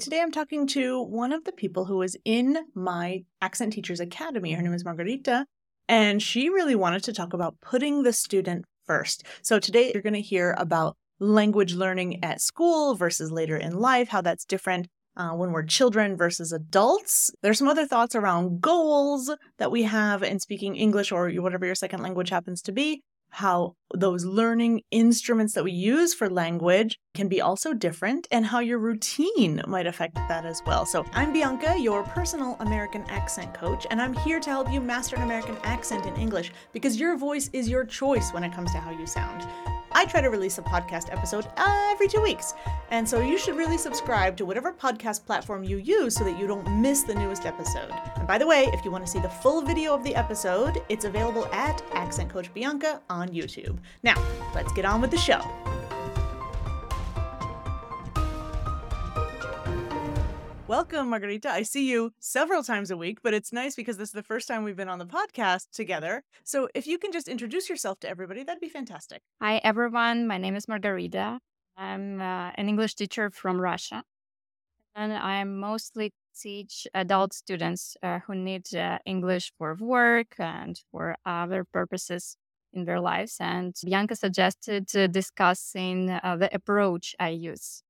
Today I'm talking to one of the people who was in my Accent Teachers Academy. Her name is Margarita, and she really wanted to talk about putting the student first. So today you're going to hear about language learning at school versus later in life, how that's different uh, when we're children versus adults. There's some other thoughts around goals that we have in speaking English or whatever your second language happens to be, how those learning instruments that we use for language can be also different, and how your routine might affect that as well. So, I'm Bianca, your personal American accent coach, and I'm here to help you master an American accent in English because your voice is your choice when it comes to how you sound. I try to release a podcast episode every two weeks. And so you should really subscribe to whatever podcast platform you use so that you don't miss the newest episode. And by the way, if you want to see the full video of the episode, it's available at Accent Coach Bianca on YouTube. Now, let's get on with the show. Welcome, Margarita. I see you several times a week, but it's nice because this is the first time we've been on the podcast together. So if you can just introduce yourself to everybody, that'd be fantastic. Hi, everyone. My name is Margarita. I'm uh, an English teacher from Russia, and I mostly teach adult students uh, who need uh, English for work and for other purposes in their lives. And Bianca suggested discussing uh, the approach I use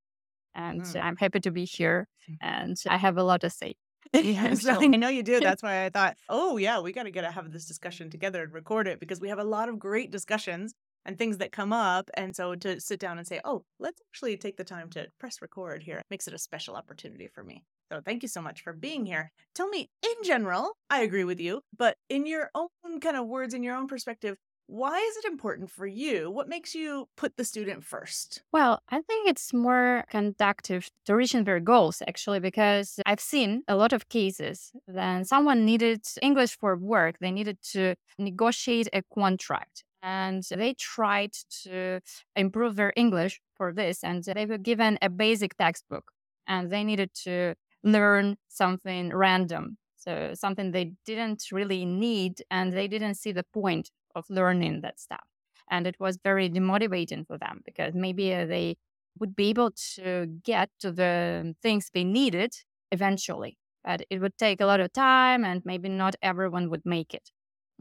and mm. I'm happy to be here. And I have a lot to say. Yes, I know you do. That's why I thought, oh yeah, we got to get to have this discussion together and record it because we have a lot of great discussions and things that come up. And so to sit down and say, oh, let's actually take the time to press record here makes it a special opportunity for me. So thank you so much for being here. Tell me, in general, I agree with you, but in your own kind of words, in your own perspective, why is it important for you? What makes you put the student first? Well, I think it's more conductive to reaching their goals, actually, because I've seen a lot of cases that someone needed English for work, they needed to negotiate a contract. And they tried to improve their English for this. And they were given a basic textbook and they needed to learn something random. So, something they didn't really need and they didn't see the point of learning that stuff. And it was very demotivating for them because maybe uh, they would be able to get to the things they needed eventually. But it would take a lot of time and maybe not everyone would make it.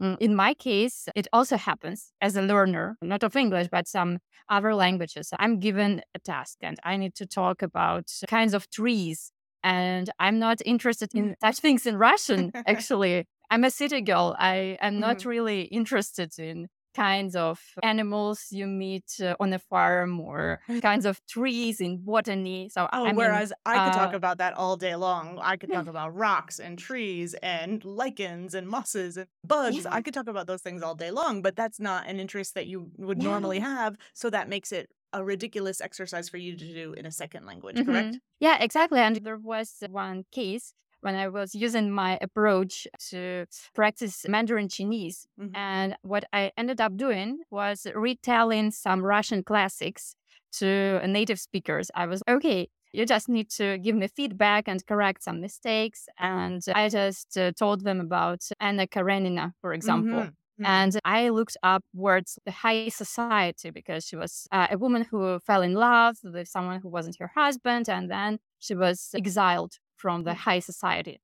Mm, in my case, it also happens as a learner, not of English, but some other languages. I'm given a task and I need to talk about kinds of trees. And I'm not interested in such things in Russian, actually. I'm a city girl. I am not mm-hmm. really interested in kinds of animals you meet uh, on a farm or kinds of trees in botany. So, oh, I mean, whereas I could uh, talk about that all day long. I could talk about rocks and trees and lichens and mosses and bugs. Yeah. I could talk about those things all day long, but that's not an interest that you would yeah. normally have. So that makes it a ridiculous exercise for you to do in a second language, mm-hmm. correct? Yeah, exactly. And there was one case when I was using my approach to practice Mandarin Chinese. Mm-hmm. And what I ended up doing was retelling some Russian classics to native speakers. I was, okay, you just need to give me feedback and correct some mistakes. And I just uh, told them about Anna Karenina, for example. Mm-hmm. Mm-hmm. And I looked up words the high society because she was uh, a woman who fell in love with someone who wasn't her husband. And then she was exiled from the mm. high society.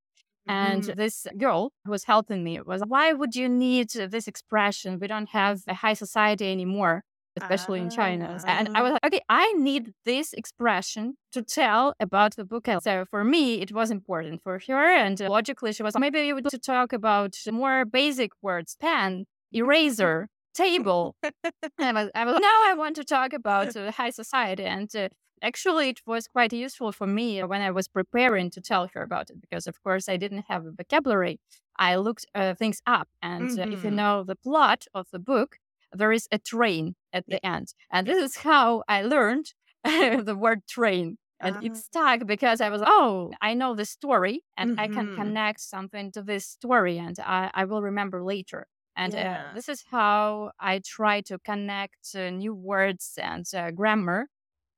And mm-hmm. this girl who was helping me was, why would you need this expression? We don't have a high society anymore, especially uh, in China. And I was like, okay, I need this expression to tell about the book. So for me, it was important for her. And logically, she was, maybe you would to talk about more basic words, pen, eraser, table. and I was, I was, now I want to talk about uh, high society. And uh, actually it was quite useful for me when i was preparing to tell her about it because of course i didn't have a vocabulary i looked uh, things up and mm-hmm. uh, if you mm-hmm. know the plot of the book there is a train at the end and this is how i learned the word train and uh-huh. it stuck because i was oh i know the story and mm-hmm. i can mm-hmm. connect something to this story and i, I will remember later and uh, yeah. uh, this is how I try to connect uh, new words and uh, grammar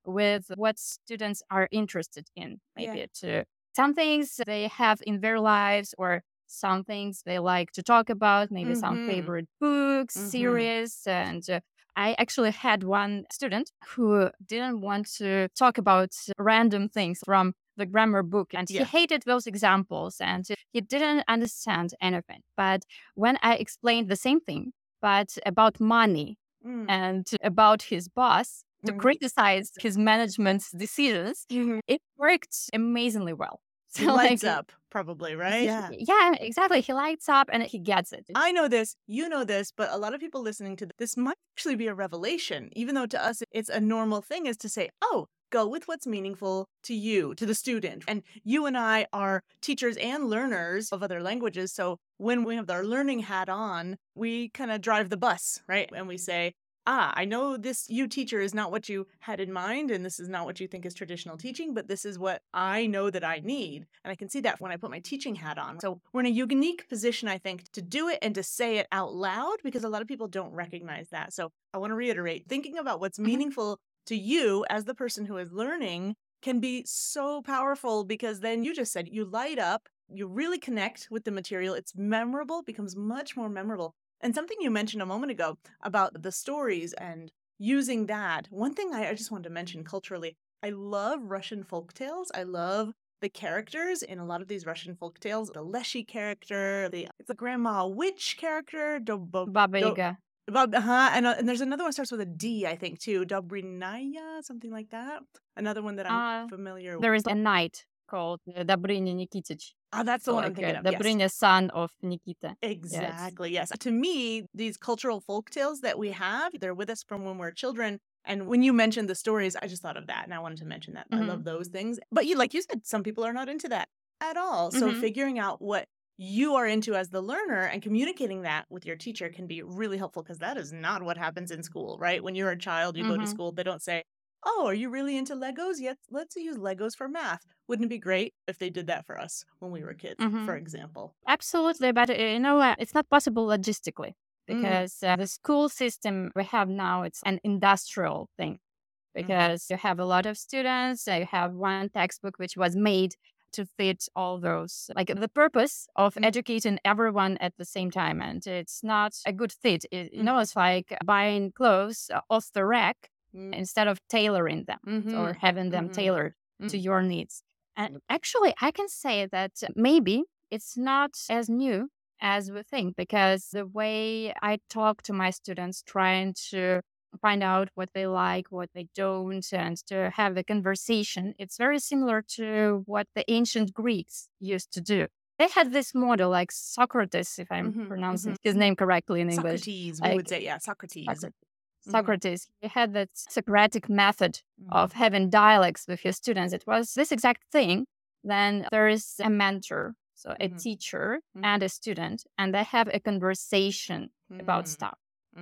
with what students are interested in. Maybe yeah. to some things they have in their lives or some things they like to talk about, maybe mm-hmm. some favorite books, mm-hmm. series. And uh, I actually had one student who didn't want to talk about random things from the grammar book and Yeah. he hated those examples and he didn't understand anything. But when I explained the same thing, but about money Mm. and about his boss to Mhm. criticize his management's decisions, Mhm. it worked amazingly well. He lights up, probably, right? Yeah. yeah, exactly. He lights up and he gets it. I know this, you know this, but a lot of people listening to this might actually be a revelation, even though to us it's a normal thing is to say, oh, go with what's meaningful to you, to the student. And you and I are teachers and learners of other languages. So when we have our learning hat on, we kind of drive the bus, right? And we say, ah, I know this you teacher is not what you had in mind, and this is not what you think is traditional teaching, but this is what I know that I need. And I can see that when I put my teaching hat on. So we're in a unique position, I think, to do it and to say it out loud because a lot of people don't recognize that. So I want to reiterate thinking about what's Mhm. meaningful to you as the person who is learning can be so powerful because then you just said you light up, you really connect with the material, it's memorable, becomes much more memorable. And something you mentioned a moment ago about the stories and using that. One thing I, I just wanted to mention culturally, I love Russian folk tales. I love the characters in a lot of these Russian folk tales. The Leshy character, the it's a grandma witch character, Dobo, Baba Do- Yaga. Bob, uh-huh, and, uh, and there's another one starts with a D, I think, too. Dobrinaya, something like that. Another one that I'm Uh, familiar with. There is a knight called uh, Dobrynya Nikitich. Ah, that's the So one I'm thinking uh, of. Yes. Dobrynya, son of Nikita. Exactly. Yes. To me, these cultural folk tales that we have, they're with us from when we're children. And when you mentioned the stories, I just thought of that and I wanted to mention that. I Mhm. love those things. But you like you said, some people are not into that at all. So Mhm. figuring out what you are into as the learner and communicating that with your teacher can be really helpful because that is not what happens in school, right? When you're a child, you go to Mhm. school, they don't say, Oh, are you really into Legos? Yes, let's use Legos for math. Wouldn't it be great if they did that for us when we were kids, for Mhm. example? Absolutely, but uh, you know what? It's not possible logistically Mm. because uh, the school system we have now it's an industrial thing Mm-hmm. because you have a lot of students. uh, You have one textbook which was made to fit all those. Like the purpose of Mm. educating everyone at the same time, and it's not a good fit. It, you Mm. know, it's like buying clothes uh, off the rack Mm. instead of tailoring them Mhm. or having them Mhm. tailored to Mm. your needs. And actually, I can say that maybe it's not as new as we think because the way I talk to my students, trying to find out what they like, what they don't, and to have a conversation, it's very similar to what the ancient Greeks used to do. They had this model like Socrates, if I'm Mhm, pronouncing mhm, his name correctly in English. Socrates, we like- would say, yeah, Socrates. Socrates. Mhm. Socrates, he had that Socratic method Mhm. of having dialogues with his students. It was this exact thing. Then there is a mentor, so a Mhm. teacher Mhm. and a student, and they have a conversation about Mm, stuff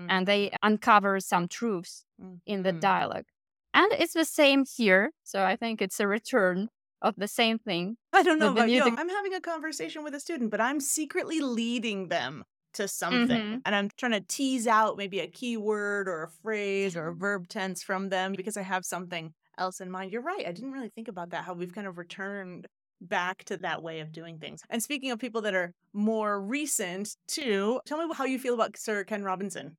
and they uncover some truths in the dialogue. And it's the same here. So I think it's a return of the same thing. I don't know about you. I'm having a conversation with a student, but I'm secretly leading them to something. Mhm. And I'm trying to tease out maybe a keyword or a phrase or a verb tense from them because I have something else in mind. You're right. I didn't really think about that, how we've kind of returned back to that way of doing things. And speaking of people that are more recent, too, tell me how you feel about Sir Ken Robinson.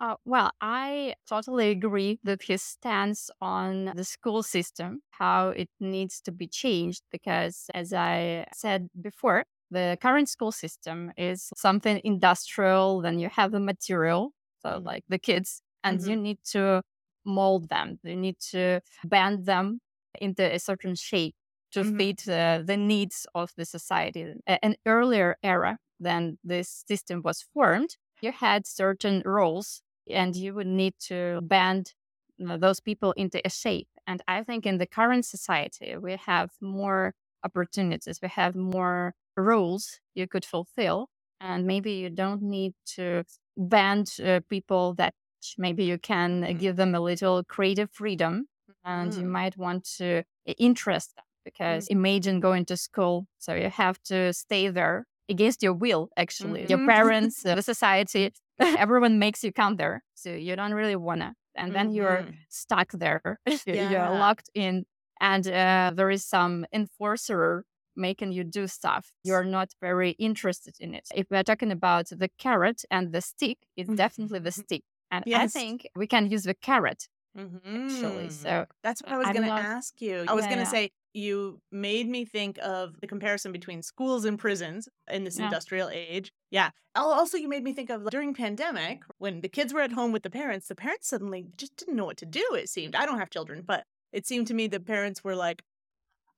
Uh, well, I totally agree with his stance on the school system, how it needs to be changed. Because, as I said before, the current school system is something industrial, then you have the material, so Mhm. like the kids, and you need to mold them, you need to bend them into a certain shape to Mhm. fit uh, the needs of the society. An earlier era than this system was formed, you had certain roles and you would need to bend those people into a shape. And I think in the current society, we have more opportunities, we have more roles you could fulfill. And maybe you don't need to bend uh, people that maybe you can uh, Mm. give them a little creative freedom and you Mm. might want to interest them because imagine going to school. So you have to stay there against your will, actually. Your Mhm. parents, uh, the society, everyone makes you come there. So you don't really want to. And then you're Mhm. stuck there. Yeah. You're locked in. And uh, there is some enforcer making you do stuff. You're not very interested in it. If we're talking about the carrot and the stick, it's definitely the stick. And I think we can use the carrot mm-hmm. actually. So that's what I was going to ask you. I was yeah, going to yeah. say, you made me think of the comparison between schools and prisons in this yeah. industrial age. Yeah. Also, you made me think of like, during pandemic when the kids were at home with the parents, the parents suddenly just didn't know what to do, it seemed. I don't have children, but it seemed to me the parents were like,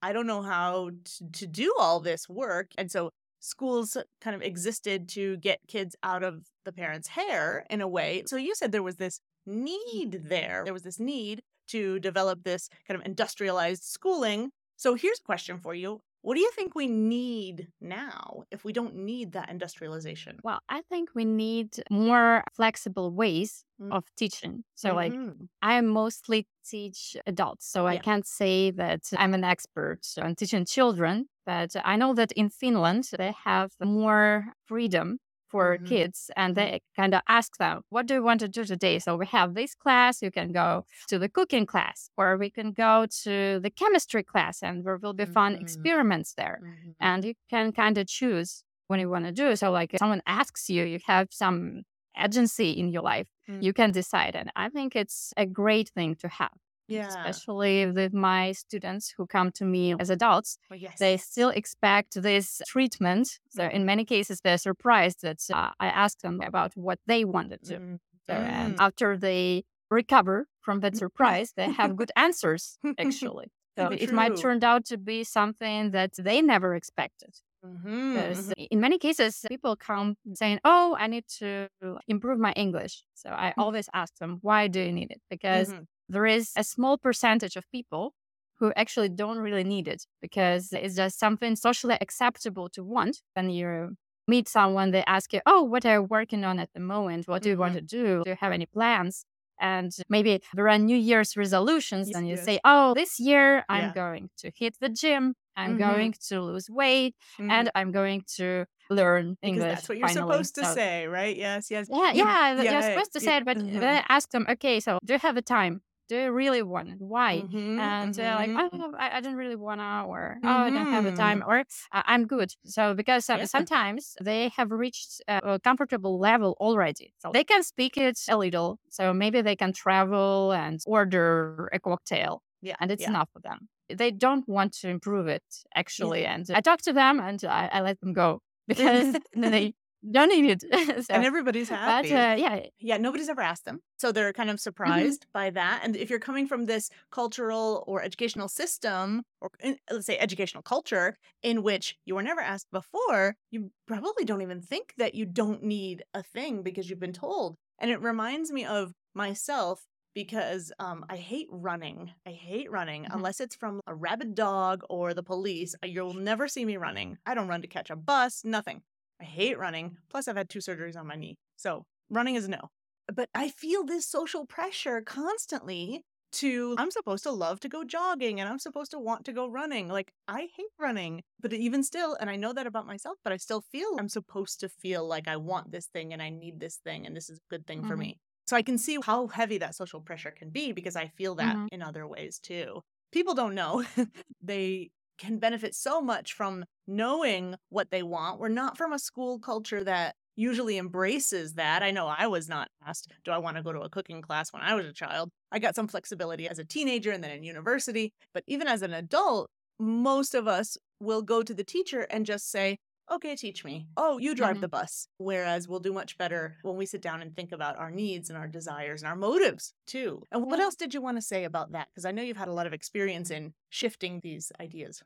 I don't know how to, to do all this work. And so schools kind of existed to get kids out of the parents' hair in a way. So you said there was this need there. There was this need to develop this kind of industrialized schooling. So here's a question for you. What do you think we need now if we don't need that industrialization? Well, I think we need more flexible ways mm-hmm. of teaching. So, mm-hmm. like, I mostly teach adults. So, yeah. I can't say that I'm an expert on teaching children, but I know that in Finland, they have more freedom for mm-hmm. kids and mm-hmm. they kind of ask them what do you want to do today so we have this class you can go to the cooking class or we can go to the chemistry class and there will be fun mm-hmm. experiments there mm-hmm. and you can kind of choose what you want to do so like if someone asks you you have some agency in your life mm. you can decide and i think it's a great thing to have yeah. Especially with my students who come to me as adults, oh, yes. they still expect this treatment. So in many cases, they're surprised that uh, I ask them about what they wanted to. Mm. So, and mm. after they recover from that surprise, they have good answers, actually. So it might turn out to be something that they never expected. Mm-hmm, because mm-hmm. in many cases, people come saying, Oh, I need to improve my English. So I mm. always ask them, Why do you need it? Because mm-hmm there is a small percentage of people who actually don't really need it because it's just something socially acceptable to want. When you meet someone, they ask you, Oh, what are you working on at the moment? What do you mm-hmm. want to do? Do you have any plans? And maybe there are New Year's resolutions, yes, and you yes. say, Oh, this year I'm yeah. going to hit the gym, I'm mm-hmm. going to lose weight, mm-hmm. and I'm going to learn English. Because that's what you're finally. supposed to so, say, right? Yes, yes. Yeah, yeah, yeah you're supposed to say it, but mm-hmm. then I ask them, Okay, so do you have a time? Do you really want it? Why? Mm-hmm, and mm-hmm. Uh, like, oh, I, I don't really want to, or oh, I don't have the time, mm-hmm. or uh, I'm good. So because uh, yeah. sometimes they have reached a comfortable level already, so they can speak it a little. So maybe they can travel and order a cocktail. Yeah, and it's yeah. enough for them. They don't want to improve it actually, yeah. and I talk to them and I, I let them go because they don't need it. so, and everybody's happy. But, uh, yeah. Yeah, nobody's ever asked them. So they're kind of mm-hmm. surprised mm-hmm. by that. And if you're coming from this cultural or educational system, or let's say educational culture, in which you were never asked before, you probably don't even think that you don't need a thing because you've been told. And it reminds me of myself because um, I hate running. I hate running mm-hmm. unless it's from a rabid dog or the police. You'll never see me running. I don't run to catch a bus, nothing. I hate running. Plus, I've had two surgeries on my knee. So running is no. But I feel this social pressure constantly to, I'm supposed to love to go jogging and I'm supposed to want to go running. Like, I hate running. But even still, and I know that about myself, but I still feel I'm supposed to feel like I want this thing and I need this thing and this is a good thing mm-hmm. for me. So I can see how heavy that social pressure can be because I feel that mm-hmm. in other ways too. People don't know. they can benefit so much from knowing what they want. We're not from a school culture that usually embraces that. I know I was not asked, do I want to go to a cooking class when I was a child? I got some flexibility as a teenager and then in university. But even as an adult, most of us will go to the teacher and just say, okay, teach me. Oh, you drive mm-hmm. the bus. Whereas we'll do much better when we sit down and think about our needs and our desires and our motives too. And what else did you want to say about that? Because I know you've had a lot of experience in shifting these ideas.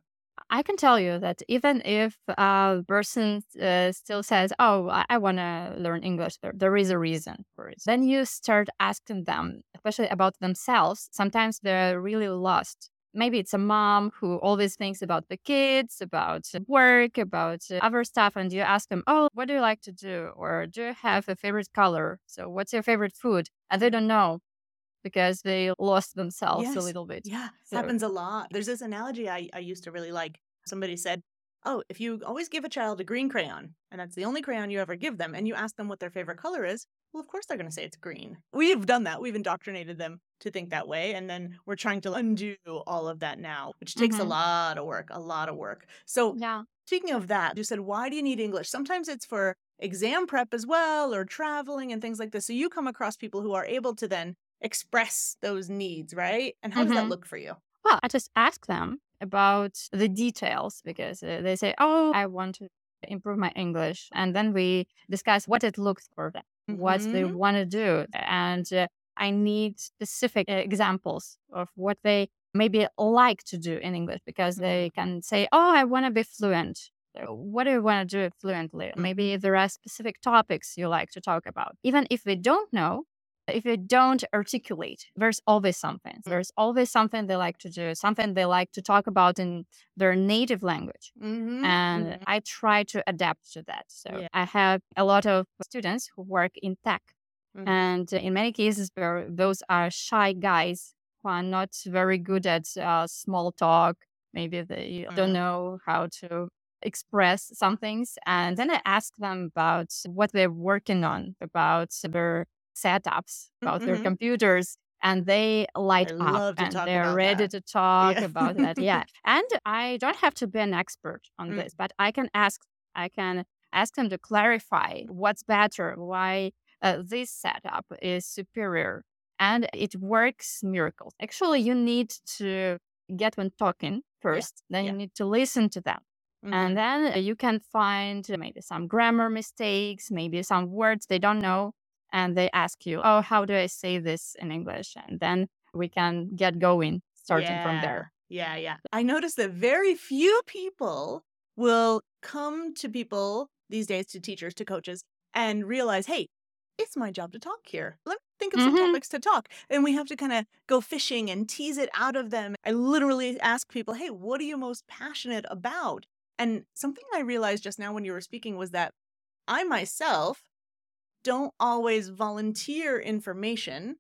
I can tell you that even if a person uh, still says, Oh, I, I want to learn English, there, there is a reason for it. Then you start asking them, especially about themselves. Sometimes they're really lost maybe it's a mom who always thinks about the kids, about work, about other stuff, and you ask them, Oh, what do you like to do? Or do you have a favorite color? So, what's your favorite food? And they don't know because they lost themselves yes. a little bit. Yeah, so. happens a lot. There's this analogy I, I used to really like. Somebody said, Oh, if you always give a child a green crayon, and that's the only crayon you ever give them, and you ask them what their favorite color is, well, of course they're going to say it's green. We've done that. We've indoctrinated them to think that way. And then we're trying to undo all of that now, which takes mm-hmm. a lot of work, a lot of work. So, yeah. speaking of that, you said, why do you need English? Sometimes it's for exam prep as well, or traveling and things like this. So, you come across people who are able to then express those needs, right? And how mm-hmm. does that mm-hmm. look for you? Well, I just ask them about the details because uh, they say, "Oh, I want to improve my English," and then we discuss what it looks for them, mm-hmm. what they mm-hmm. want to do, and uh, I need specific uh, examples of what they maybe like to do in English because they mm-hmm. can say, "Oh, I want to be fluent." what do you want to do fluently? Maybe there are specific topics you like to talk about. Even if we don't know, if you don't articulate, there's always something. There's always something they like to do, something they like to talk about in their native language. Mm-hmm. And mm-hmm. I try to adapt to that. So yeah. I have a lot of students who work in tech. Mm-hmm. And in many cases, those are shy guys who are not very good at uh, small talk. Maybe they don't mm-hmm. know how to express some things. And then I ask them about what they're working on, about their setups, about mm-hmm. their computers, and they light up and they're ready that. to talk yeah. about that. Yeah. And I don't have to be an expert on mm. this, but I can ask, I can ask them to clarify what's better, why uh, this setup is superior. And it works miracles. Actually, you need to get when talking first, yeah. then yeah. you need to listen to them. Mm-hmm. And then you can find maybe some grammar mistakes, maybe some words they don't know. And they ask you, oh, how do I say this in English? And then we can get going starting yeah. from there. Yeah, yeah. I noticed that very few people will come to people these days, to teachers, to coaches, and realize, hey, it's my job to talk here. Let me think of some mm-hmm. topics to talk. And we have to kind of go fishing and tease it out of them. I literally ask people, hey, what are you most passionate about? And something I realized just now when you were speaking was that I myself don't always volunteer information,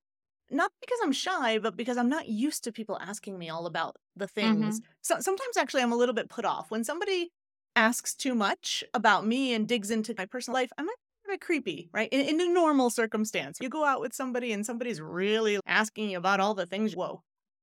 not because I'm shy, but because I'm not used to people asking me all about the things. Mm-hmm. So sometimes actually I'm a little bit put off when somebody asks too much about me and digs into my personal life. I'm a bit creepy, right? In, in a normal circumstance, you go out with somebody and somebody's really asking you about all the things. Whoa,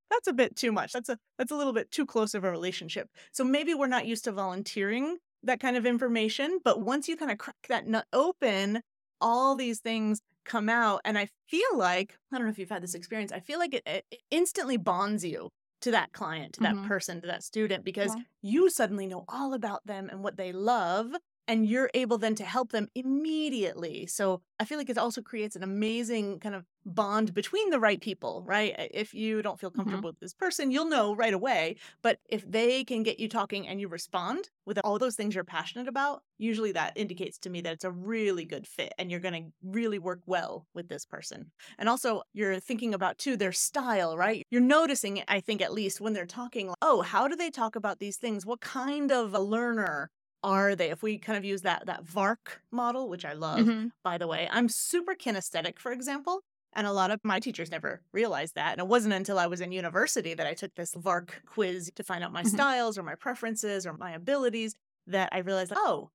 that's a bit too much. That's a that's a little bit too close of a relationship. So maybe we're not used to volunteering that kind of information, but once you kind of crack that nut open, all these things come out and I feel like, I don't know if you've had this experience, I feel like it, it instantly bonds you to that client, to that mm-hmm. person, to that student because yeah. you suddenly know all about them and what they love and you're able then to help them immediately. So I feel like it also creates an amazing kind of bond between the right people, right? If you don't feel mm-hmm. comfortable mm-hmm. with this person, you'll know right away. But if they can get you talking and you respond with all those things you're passionate about, usually that indicates to me that it's a really good fit and you're going to really work well with this person. And also, you're thinking about too their style, right? You're noticing, I think, at least when they're talking, like, oh, how do they talk about these things? What kind of a learner are they if we kind of use that that vark model which i love mm-hmm. by the way i'm super kinesthetic for example and a lot of my teachers never realized that and it wasn't until i was in university that i took this vark quiz to find out my mm-hmm. styles or my preferences or my abilities that i realized oh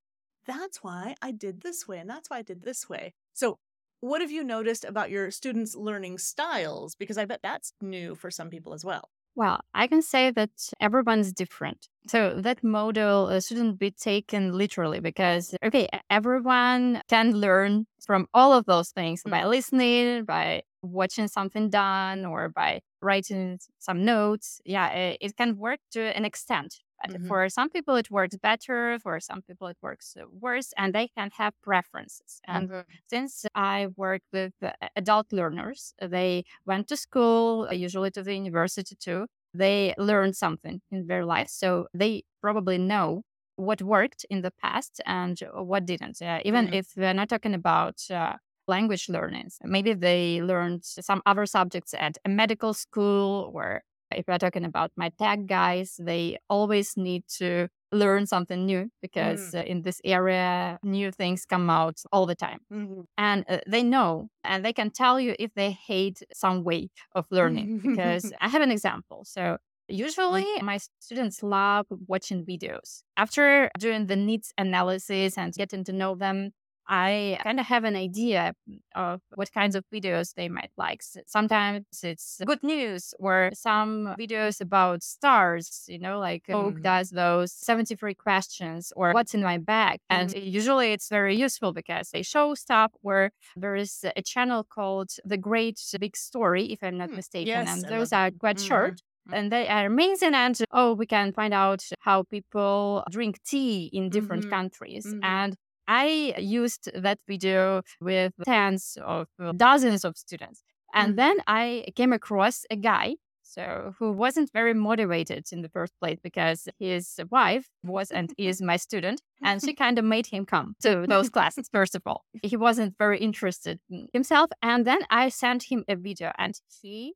that's why i did this way and that's why i did this way so what have you noticed about your students learning styles because i bet that's new for some people as well well, I can say that everyone's different. So that model uh, shouldn't be taken literally because, okay, everyone can learn from all of those things mm-hmm. by listening, by watching something done, or by writing some notes. Yeah, it, it can work to an extent. Mm-hmm. For some people, it works better. For some people, it works uh, worse, and they can have preferences. And mm-hmm. since I work with uh, adult learners, they went to school, uh, usually to the university too. They learned something in their life, so they probably know what worked in the past and what didn't. Uh, even mm-hmm. if we're not talking about uh, language learnings, maybe they learned some other subjects at a medical school or if we're talking about my tech guys, they always need to learn something new because mm. uh, in this area, new things come out all the time. Mm-hmm. And uh, they know and they can tell you if they hate some way of learning. because I have an example. So Usually, my students love watching videos. After doing the needs analysis and getting to know them, I kind of have an idea of what kinds of videos they might like. Sometimes it's good news or some videos about stars, you know, like mm. does those 73 questions or what's in my bag. And mm. usually it's very useful because they show stuff where there is a channel called The Great Big Story, if I'm not mm. mistaken. Yes, and those are quite mm-hmm. short and they are amazing. And oh, we can find out how people drink tea in different mm-hmm. countries. Mm-hmm. And I used that video with tens of uh, dozens of students. And mm-hmm. then I came across a guy so who wasn't very motivated in the first place because his wife was and is my student and she kind of made him come to those classes first of all he wasn't very interested in himself and then i sent him a video and he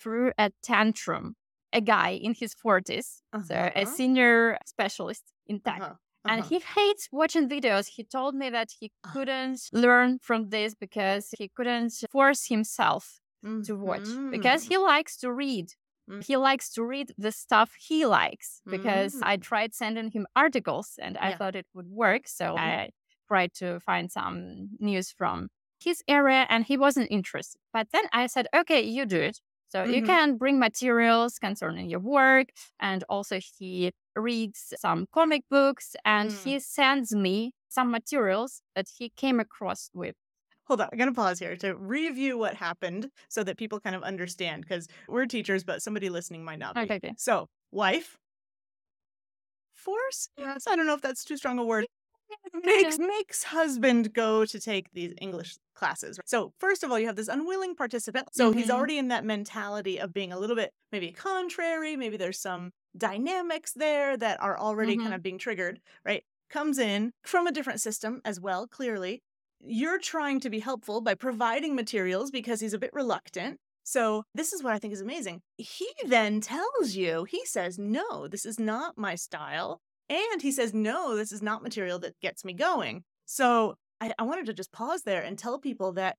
threw a tantrum a guy in his 40s uh-huh. so a uh-huh. senior specialist in tech uh-huh. And uh-huh. he hates watching videos. He told me that he uh-huh. couldn't learn from this because he couldn't force himself mm-hmm. to watch because he likes to read. Mm-hmm. He likes to read the stuff he likes because mm-hmm. I tried sending him articles and I yeah. thought it would work. So mm-hmm. I tried to find some news from his area and he wasn't interested. But then I said, okay, you do it. So mm-hmm. you can bring materials concerning your work. And also, he reads some comic books and mm. he sends me some materials that he came across with. Hold on, I'm going to pause here to review what happened so that people kind of understand because we're teachers, but somebody listening might not be. Okay, okay. So, wife, force? Yes, I don't know if that's too strong a word makes makes husband go to take these English classes. So first of all, you have this unwilling participant. So mm-hmm. he's already in that mentality of being a little bit maybe contrary. Maybe there's some dynamics there that are already mm-hmm. kind of being triggered. Right? Comes in from a different system as well. Clearly, you're trying to be helpful by providing materials because he's a bit reluctant. So, this is what I think is amazing. He then tells you, he says, No, this is not my style. And he says, no, this is not material that gets me going. So I, I wanted to just pause there and tell people that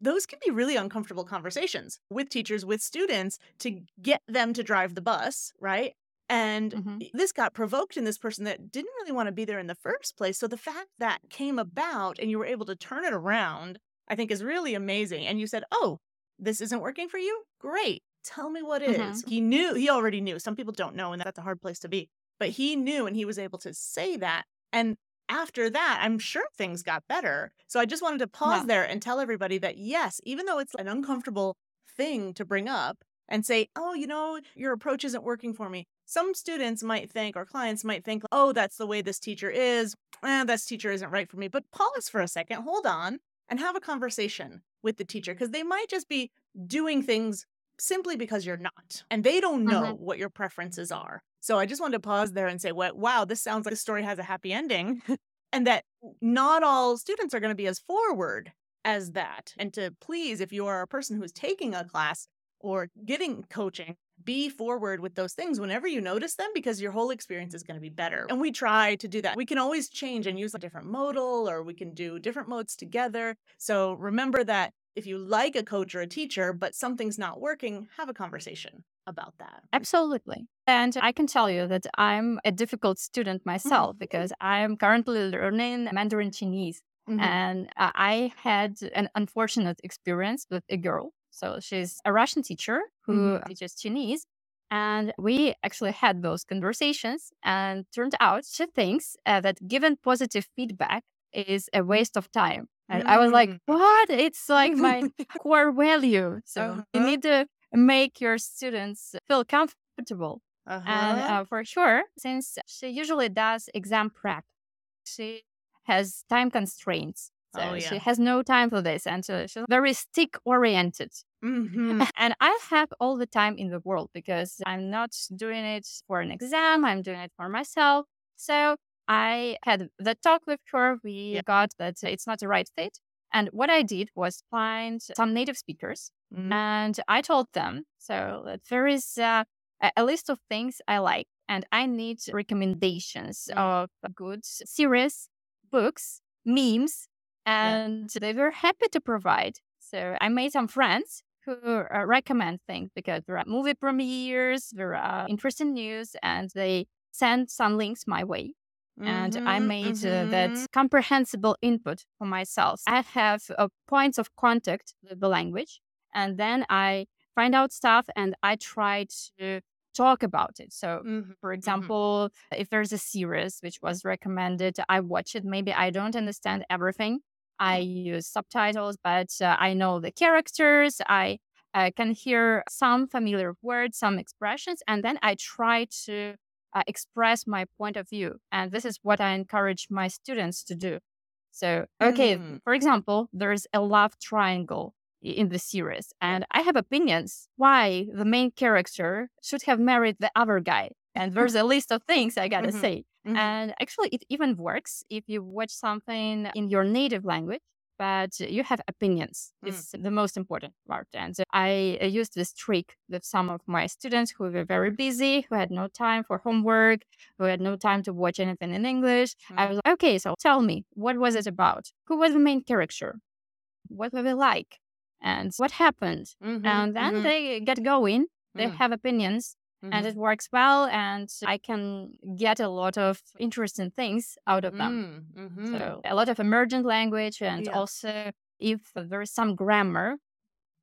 those can be really uncomfortable conversations with teachers, with students to get them to drive the bus, right? And mm-hmm. this got provoked in this person that didn't really want to be there in the first place. So the fact that came about and you were able to turn it around, I think is really amazing. And you said, oh, this isn't working for you? Great. Tell me what is. Mm-hmm. He knew, he already knew. Some people don't know, and that's a hard place to be. But he knew and he was able to say that. And after that, I'm sure things got better. So I just wanted to pause yeah. there and tell everybody that yes, even though it's an uncomfortable thing to bring up and say, oh, you know, your approach isn't working for me. Some students might think, or clients might think, oh, that's the way this teacher is. Eh, this teacher isn't right for me. But pause for a second, hold on, and have a conversation with the teacher because they might just be doing things simply because you're not. And they don't know mm-hmm. what your preferences are. So I just wanted to pause there and say, well, wow, this sounds like the story has a happy ending. and that not all students are going to be as forward as that. And to please, if you are a person who's taking a class or getting coaching, be forward with those things whenever you notice them because your whole experience is going to be better. And we try to do that. We can always change and use a different modal or we can do different modes together. So remember that if you like a coach or a teacher, but something's not working, have a conversation about that. Absolutely. And I can tell you that I'm a difficult student myself mm-hmm. because I'm currently learning Mandarin Chinese. Mm-hmm. And I had an unfortunate experience with a girl. So she's a Russian teacher who mm-hmm. teaches Chinese. And we actually had those conversations. And turned out she thinks uh, that given positive feedback is a waste of time. And I was like, mm. what? It's like my core value. So uh-huh. you need to make your students feel comfortable. Uh-huh. And uh, for sure, since she usually does exam prep, she has time constraints. So oh, yeah. she has no time for this. And so she's very stick oriented. Mm-hmm. And I have all the time in the world because I'm not doing it for an exam, I'm doing it for myself. So I had the talk with her. We yeah. got that it's not the right fit. And what I did was find some native speakers mm-hmm. and I told them so that there is uh, a list of things I like and I need recommendations mm-hmm. of good series, books, memes, and yeah. they were happy to provide. So I made some friends who uh, recommend things because there are movie premieres, there are interesting news, and they send some links my way. and I Mhm, made uh, mhm. that comprehensible input for myself. I have uh, points of contact with the language, and then I find out stuff and I try to talk about it. So, Mhm, for mhm. example, if there's a series which was recommended, I watch it. Maybe I don't understand everything. I use subtitles, but uh, I know the characters. I uh, can hear some familiar words, some expressions, and then I try to uh, express my point of view. And this is what I encourage my students to do. So, okay, Mm. for example, there's a love triangle in the series, and I have opinions why the main character should have married the other guy. And there's a list of things I gotta Mhm, say. mhm. And actually, it even works if you watch something in your native language, but you have opinions. Mm. It's the most important part. And I used this trick with some of my students who were very busy, who had no time for homework, who had no time to watch anything in English. I Mm. was like, okay, so tell me, what was it about? Who was the main character? What were they like? And what happened? Mhm, And then mhm, they get going, they Mm. have opinions, and mhm. it works well. And I can get a lot of interesting things out of them. Mm, mhm. So a lot of emergent language, and Yeah. also if there is some grammar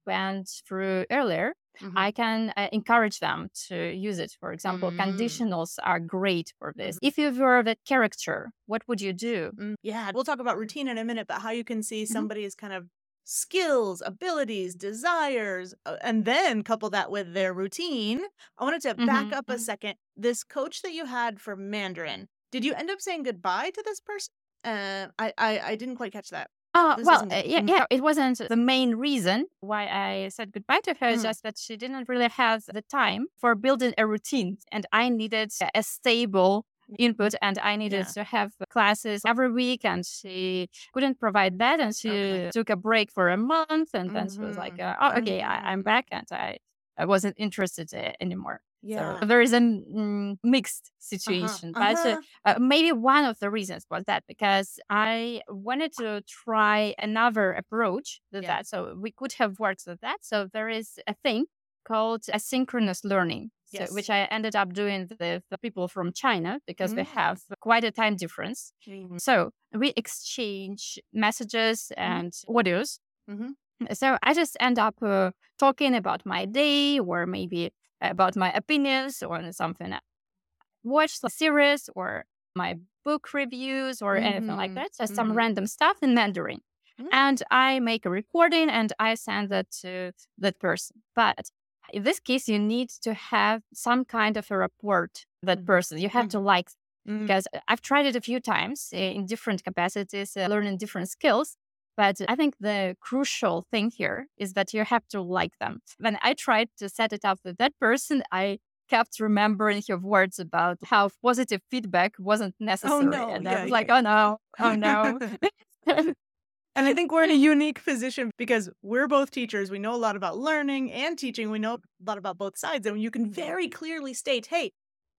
went through earlier, Mhm. I can uh, encourage them to use it. For example, Mm. conditionals are great for this. If you were the character, what would you do? Yeah, we'll talk about routine in a minute, but how you can see Mhm. is kind of skills, abilities, desires, uh, and then couple that with their routine. I wanted to back Mhm, up a mhm. second. This coach that you had for Mandarin, did you end up saying goodbye to this person? Uh, I, I, I didn't quite catch that. Uh, This well, uh, yeah, Mhm. yeah, it wasn't the main reason why I said goodbye to her. It's Mm. just that she didn't really have the time for building a routine, and I needed a stable input, and I needed Yeah. to have classes every week, and she couldn't provide that, and she Okay. took a break for a month, and then she was like, Mhm. uh, "Oh, okay, I, I'm Mhm. back," and I, I wasn't interested uh, anymore. Yeah. So there is a mm, mixed Uh-huh, situation, but uh, uh-huh. uh, maybe one of the reasons was that because I wanted to try another approach to Yeah. that. So we could have worked with that. So there is a thing called asynchronous learning, so, which I ended up doing with the people from China because we Mm. have quite a time difference. Mhm. So we exchange messages and audios. Mhm. So I just end up uh, talking about my day or maybe about my opinions or something watch the series or my book reviews or anything like Mhm, that, just some random stuff in Mandarin. Mm. And I make a recording and I send that to that person. But in this case, you need to have some kind of a rapport with that Mhm, person. You have to like Mhm. because I've tried it a few times uh, in different capacities, uh, learning different skills. But I think the crucial thing here is that you have to like them. When I tried to set it up with that person, I kept remembering her words about how positive feedback wasn't necessary. Oh, no, And I yeah, was like, oh no, oh no. And I think we're in a unique position because we're both teachers. We know a lot about learning and teaching. We know a lot about both sides. And you can very clearly state, hey,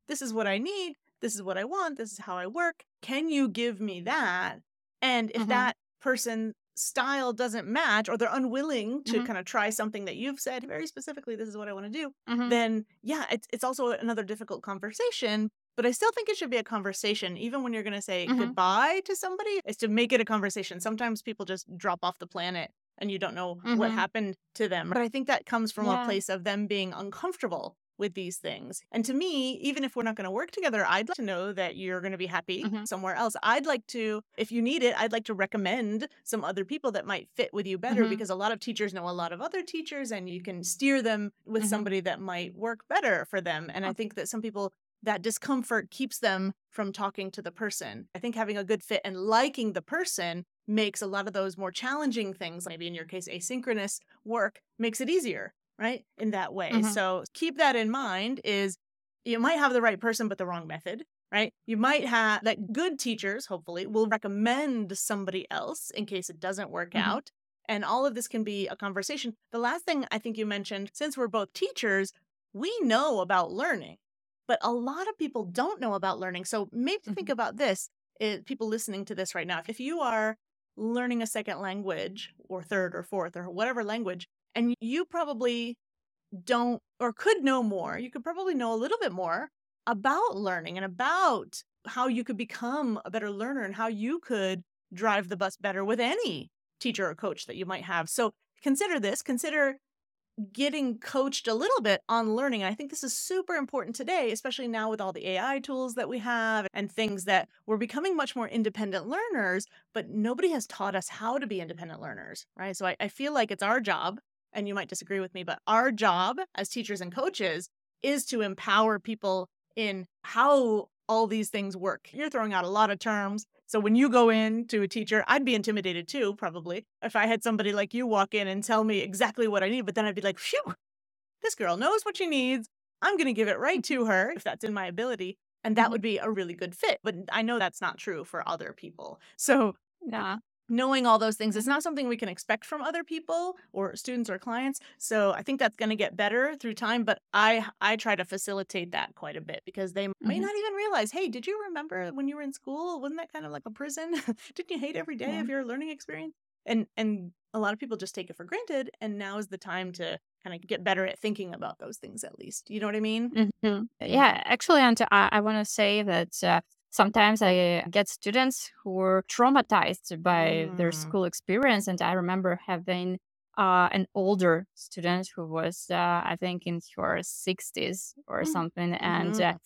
this is what I need. This is what I want. This is how I work. Can you give me that? And if Mhm. that person style doesn't match or they're unwilling to Mhm. kind of try something that you've said very specifically this is what i want to do Mhm. then yeah it's, it's also another difficult conversation but i still think it should be a conversation even when you're going to say Mhm. goodbye to somebody is to make it a conversation sometimes people just drop off the planet and you don't know what Mhm. happened to them but i think that comes from a place of them being uncomfortable with these things. And to me, even if we're not going to work together, I'd like to know that you're going to be happy Mhm. somewhere else. I'd like to, if you need it, I'd like to recommend some other people that might fit with you better Mhm. because a lot of teachers know a lot of other teachers and you can steer them with Mhm. somebody that might work better for them. And I think that some people, that discomfort keeps them from talking to the person. I think having a good fit and liking the person makes a lot of those more challenging things, maybe in your case, asynchronous work, makes it easier right in that way Mhm. so keep that in mind is you might have the right person but the wrong method right you might have that good teachers hopefully will recommend somebody else in case it doesn't work Mhm. out and all of this can be a conversation the last thing i think you mentioned since we're both teachers we know about learning but a lot of people don't know about learning so maybe think Mhm. about this is people listening to this right now if you are learning a second language or third or fourth or whatever language and you probably don't or could know more you could probably know a little bit more about learning and about how you could become a better learner and how you could drive the bus better with any teacher or coach that you might have. So consider this, consider getting coached a little bit on learning. I think this is super important today, especially now with all the AI tools that we have and things that we're becoming much more independent learners, but nobody has taught us how to be independent learners, right? So I, I feel like it's our job, and you might disagree with me, but our job as teachers and coaches is to empower people in how all these things work. You're throwing out a lot of terms. So when you go in to a teacher, I'd be intimidated too, probably, if I had somebody like you walk in and tell me exactly what I need. But then I'd be like, phew, this girl knows what she needs. I'm going to give it right to her if that's in my ability. And that mm-hmm. would be a really good fit. But I know that's not true for other people. So, yeah knowing all those things is not something we can expect from other people or students or clients so i think that's going to get better through time but i i try to facilitate that quite a bit because they mm-hmm. may not even realize hey did you remember when you were in school wasn't that kind of like a prison didn't you hate every day yeah. of your learning experience and and a lot of people just take it for granted and now is the time to kind of get better at thinking about those things at least you know what i mean mm-hmm. yeah actually and i, I want to say that uh, sometimes I get students who were traumatized by mm. their school experience. And I remember having uh, an older student who was, uh, I think, in her 60s or mm. something, and mm. uh,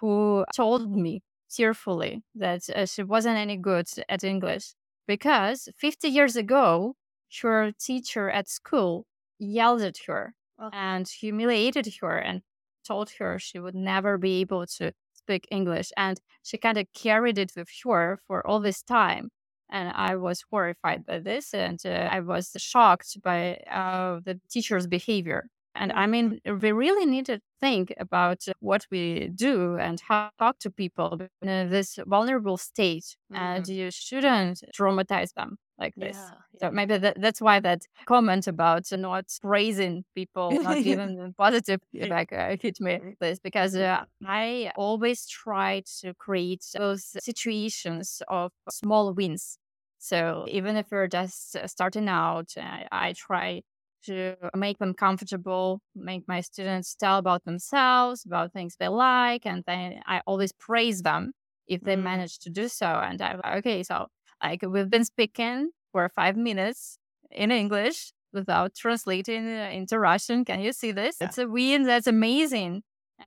who told me tearfully that uh, she wasn't any good at English because 50 years ago, her teacher at school yelled at her oh. and humiliated her and told her she would never be able to speak English. And she kind of carried it with her for all this time. And I was horrified by this. And uh, I was shocked by uh, the teacher's behavior. And I mean, we really need to think about what we do and how to talk to people in this vulnerable state. Mm-hmm. And you shouldn't traumatize them like this. Yeah, yeah. So maybe that, that's why that comment about not praising people, not giving them positive feedback uh, hit me mm-hmm. this because uh, I always try to create those situations of small wins. So even if you're just starting out, I, I try to make them comfortable, make my students tell about themselves, about things they like, and then I always praise them if they mm. manage to do so. And I'm like, okay, so like we've been speaking for five minutes in English without translating uh, into Russian. Can you see this? Yeah. It's a win. That's amazing.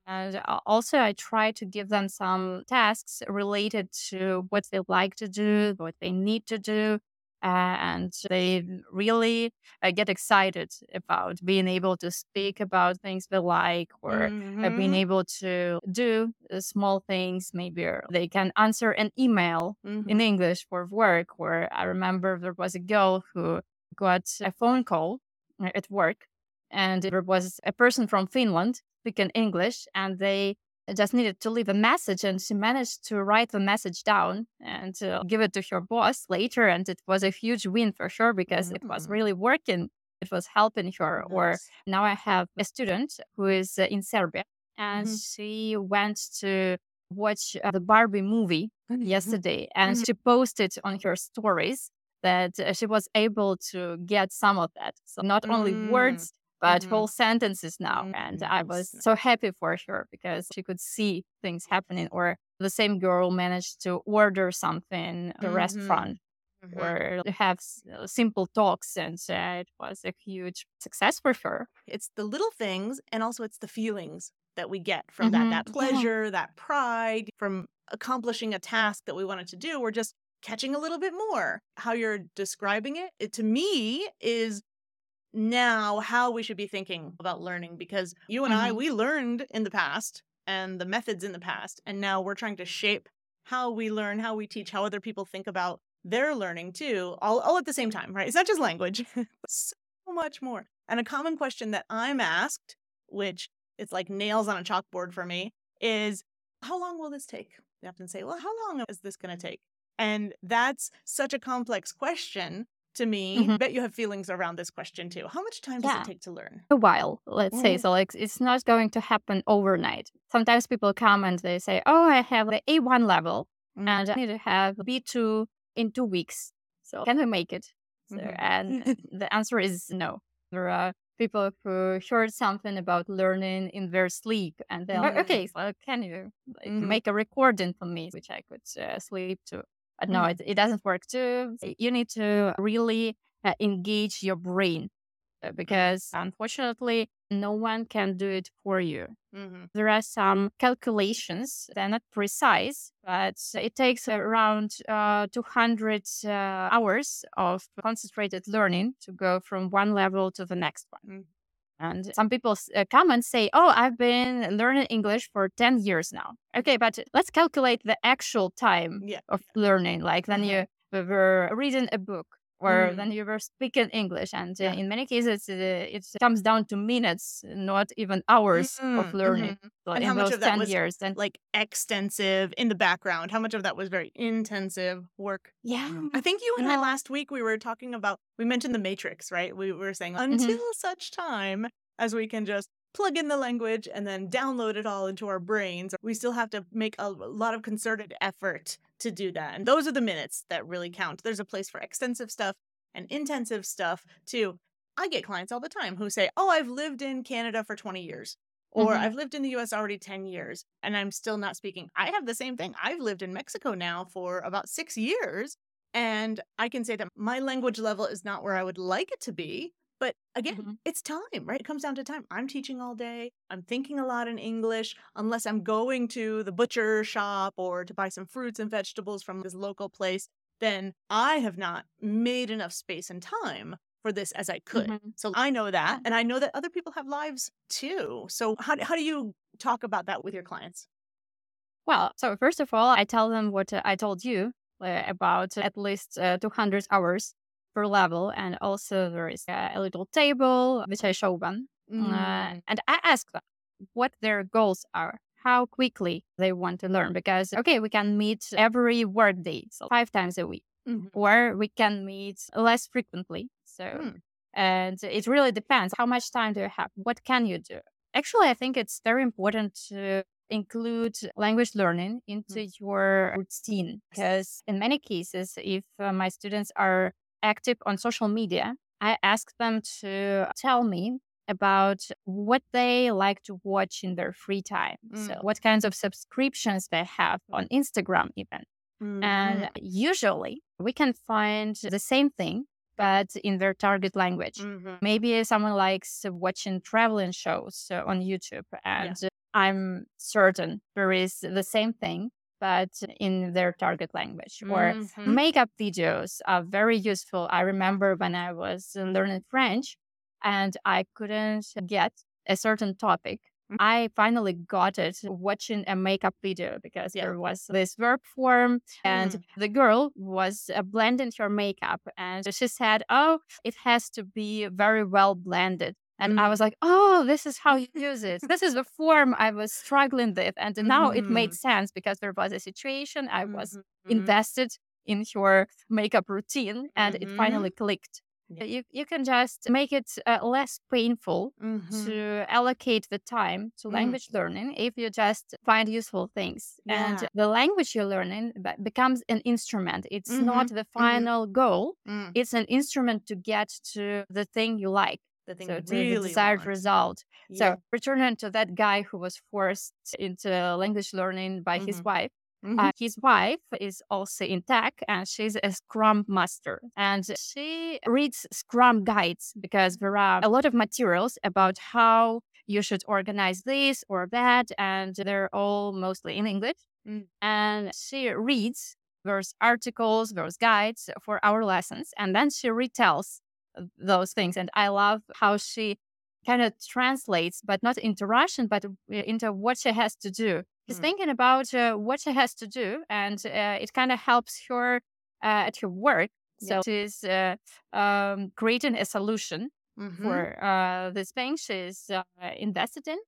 And also, I try to give them some tasks related to what they like to do, what they need to do, and they really uh, get excited about being able to speak about things they like or mm-hmm. uh, being mm-hmm. able to do uh, small things maybe they can answer an email mm-hmm. in english for work where i remember there was a girl who got a phone call uh, at work and there was a person from finland speaking english and they just needed to leave a message and she managed to write the message down and to give it to her boss later and it was a huge win for sure because mm-hmm. it was mm-hmm. really working it was helping her nice. or now i have a student who is uh, in serbia and mm-hmm. she went to watch uh, the barbie movie yesterday and mm-hmm. she posted on her stories that uh, she was able to get some of that so not only mm. words but mm-hmm. whole sentences now. And I was so happy for her because she could see things happening. Or the same girl managed to order something at the mm-hmm. restaurant mm-hmm. or have uh, simple talks. And it was a huge success for her. It's the little things and also it's the feelings that we get from that, that mm-hmm. pleasure, yeah. that pride from accomplishing a task that we wanted to do. We're just catching a little bit more. How you're describing it, it to me is now how we should be thinking about learning because you and mm-hmm. I, we learned in the past and the methods in the past. And now we're trying to shape how we learn, how we teach, how other people think about their learning too, all, all at the same time, right? It's not just language, so much more. And a common question that I'm asked, which it's like nails on a chalkboard for me, is how long will this take? They often say, well, how long is this going to take? And that's such a complex question to me. Mm-hmm. Bet you have feelings around this question too. How much time does yeah. it take to learn? A while, let's mm-hmm. say. So, like, it's not going to happen overnight. Sometimes people come and they say, Oh, I have the A1 level mm-hmm. and I need to have B2 in two weeks. So, can we make it? So, mm-hmm. and the answer is no. There are people who heard something about learning in their sleep and they're like, okay, so can you like, make a recording for me, which I could uh, sleep to? No, Mhm. it, it doesn't work too. You need to really uh, engage your brain uh, because unfortunately, no one can do it for you. Mhm. There are some calculations. They're not precise, but it takes around uh, 200 uh, hours of concentrated learning to go from one level to the next one. Mm. And some people uh, come and say, Oh, I've been learning English for 10 years now. Okay, but let's calculate the actual time Yeah. of learning. Like then Uh-huh. you were reading a book or Mm. then you were speaking English. And uh, Yeah. in many cases, uh, it comes down to minutes, not even hours of Mm, learning mhm. so And in how much those of that 10 was years. And like extensive in the background? How much of that was very intensive work? yeah, I think you and I last week we were talking about we mentioned the matrix, right? We were saying until such time as we can just plug in the language and then download it all into our brains, we still have to make a lot of concerted effort to do that. And those are the minutes that really count. There's a place for extensive stuff and intensive stuff too. I get clients all the time who say, "Oh, I've lived in Canada for 20 years." Or Mhm. I've lived in the US already 10 years and I'm still not speaking. I have the same thing. I've lived in Mexico now for about six years. And I can say that my language level is not where I would like it to be. But again, Mhm. it's time, right? It comes down to time. I'm teaching all day. I'm thinking a lot in English, unless I'm going to the butcher shop or to buy some fruits and vegetables from this local place. Then I have not made enough space and time for this as I could. Mhm. So I know that. And I know that other people have lives too. So how, how do you talk about that with your clients? Well, so first of all, I tell them what uh, I told you uh, about at least uh, 200 hours per level. And also there is uh, a little table which I show them. Uh, Mm. and I ask them what their goals are, how quickly they want to learn. Because, okay, we can meet every work day, so five times a week, Mhm. or we can meet less frequently. So, Mm. and it really depends. How much time do you have? What can you do? Actually, I think it's very important to include language learning into your routine because in many cases if uh, my students are active on social media i ask them to tell me about what they like to watch in their free time so Mm. what kinds of subscriptions they have on instagram even and Mhm. usually we can find the same thing but in their target language Mhm. maybe someone likes watching traveling shows uh, on YouTube, and I'm certain there is the same thing, but in their target language. Or Mhm. makeup videos are very useful. I remember when I was learning French and I couldn't get a certain topic. Mm. I finally got it watching a makeup video because Yeah. there was this verb form and Mm. the girl was uh, blending her makeup and she said, Oh, it has to be very well blended. And I Mm. was like, oh, this is how you use it. This is the form I was struggling with. And now it made Mhm. sense because there was a situation I was Mhm. Mhm. invested in your makeup routine and it finally clicked. Yeah. You, you can just make it uh, less painful Mhm. to allocate the time to language learning if you just find useful things. And the language you're learning becomes an instrument. It's not the final goal, Mm. it's an instrument to get to the thing you like. The thing So to the desired want. result. Yeah. So returning to that guy who was forced into language learning by his Mhm. wife. Mhm. Uh, his wife is also in tech and she's a Scrum master. And she reads Scrum guides because there are a lot of materials about how you should organize this or that. And they're all mostly in English. Mm. And she reads those articles, those guides for our lessons. And then she retells those things. And I love how she kind of translates, but not into Russian, but uh, into what she has to do. She's Mm. thinking about uh, what she has to do, and uh, it kind of helps her uh, at her work. So Yeah. she's uh, um, creating a solution Mhm. for uh, this thing she's uh, invested in.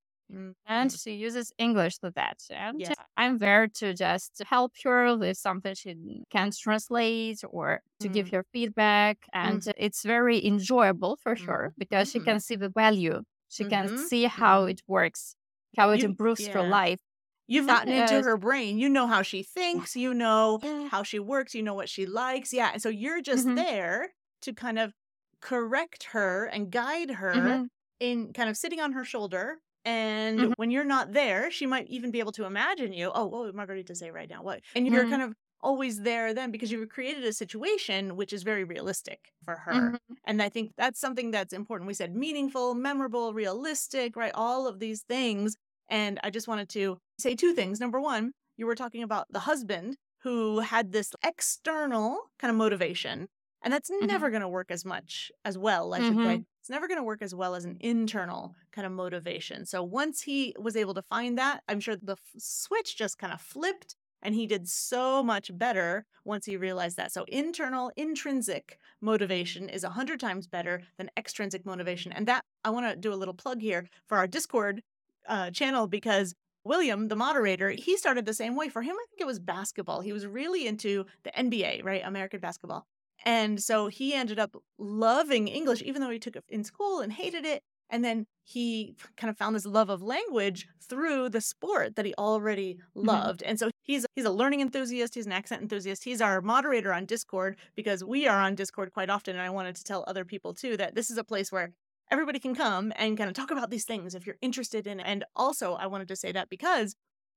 And she uses English for that. And Yes. uh, I'm there to just help her with something she can't translate or to give Mm. her feedback. And it's very enjoyable for her because she Mhm. can see the value. She can Mhm. see how it works, how it You- improves her life. You've gotten into her brain. You know how she thinks. You know Yeah. how she works. You know what she likes. Yeah. And so you're just Mhm. there to kind of correct her and guide her Mhm. in kind of sitting on her shoulder. And Mhm. when you're not there, she might even be able to imagine you. Oh, what would Margarita say right now? What? And you're Mhm. kind of always there then because you've created a situation which is very realistic for her. Mhm. And I think that's something that's important. We said meaningful, memorable, realistic, right? All of these things. And I just wanted to say two things. Number one, you were talking about the husband who had this external kind of motivation. And that's Mhm. never going to work as much as well, I should say. Mhm. It's never going to work as well as an internal kind of motivation. So once he was able to find that, I'm sure the f- switch just kind of flipped and he did so much better once he realized that. So internal, intrinsic motivation is a hundred times better than extrinsic motivation. And that I want to do a little plug here for our Discord uh, channel because William, the moderator, he started the same way. For him, I think it was basketball. He was really into the NBA, right? American basketball. And so he ended up loving English, even though he took it in school and hated it. And then he kind of found this love of language through the sport that he already mm-hmm. loved. And so he's he's a learning enthusiast, he's an accent enthusiast. He's our moderator on Discord because we are on Discord quite often and I wanted to tell other people too that this is a place where everybody can come and kind of talk about these things if you're interested in it. And also I wanted to say that because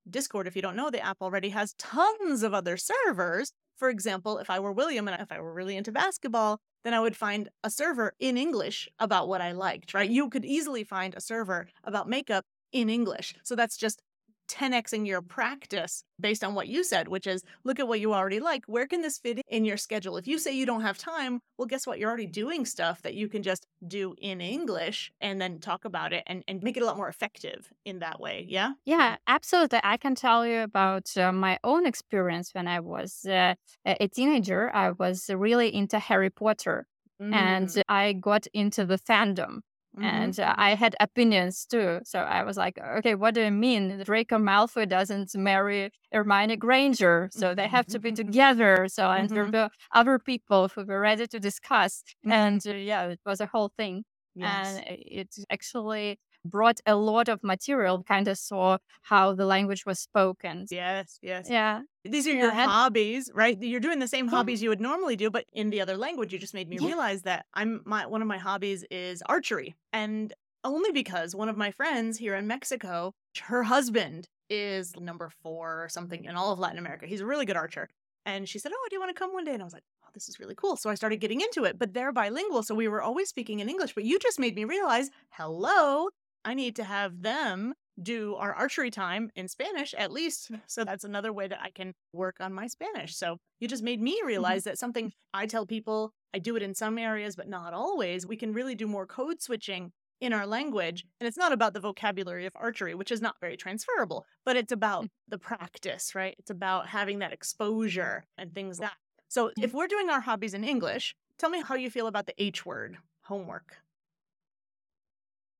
Discord, if you don't know the app already, has tons of other servers. For example, if I were William and if I were really into basketball, then I would find a server in English about what I liked, right? You could easily find a server about makeup in English. So that's just 10xing your practice based on what you said, which is look at what you already like. Where can this fit in your schedule? If you say you don't have time, well, guess what? You're already doing stuff that you can just do in English and then talk about it and, and make it a lot more effective in that way. Yeah. Yeah, absolutely. I can tell you about uh, my own experience when I was uh, a teenager. I was really into Harry Potter and Mm, I got into the fandom. Mhm. And uh, I had opinions too. So I was like, okay, what do you mean? Draco Malfoy doesn't marry Hermione Granger. So they have to be together. So, and there Mhm. were other people who were ready to discuss. Mhm. And uh, yeah, it was a whole thing. Yes. And it actually brought a lot of material, kind of saw how the language was spoken. Yes. Yes. Yeah. These are your and- hobbies, right? You're doing the same Yeah. hobbies you would normally do, but in the other language. You just made me Yeah. realize that I'm my one of my hobbies is archery. And only because one of my friends here in Mexico, her husband is number four or something in all of Latin America. He's a really good archer. And she said, Oh, do you want to come one day? And I was like, Oh, this is really cool. So I started getting into it, but they're bilingual. So we were always speaking in English. But you just made me realize, hello, I need to have them do our archery time in Spanish at least. So that's another way that I can work on my Spanish. So you just made me mm-hmm. realize that something I tell people, I do it in some areas, but not always. We can really do more code switching in our language. And it's not about the vocabulary of archery, which is not very transferable, but it's about mm. the practice, right? It's about having that exposure and things like that. So mm-hmm. if we're doing our hobbies in English, tell me how you feel about the H word, homework.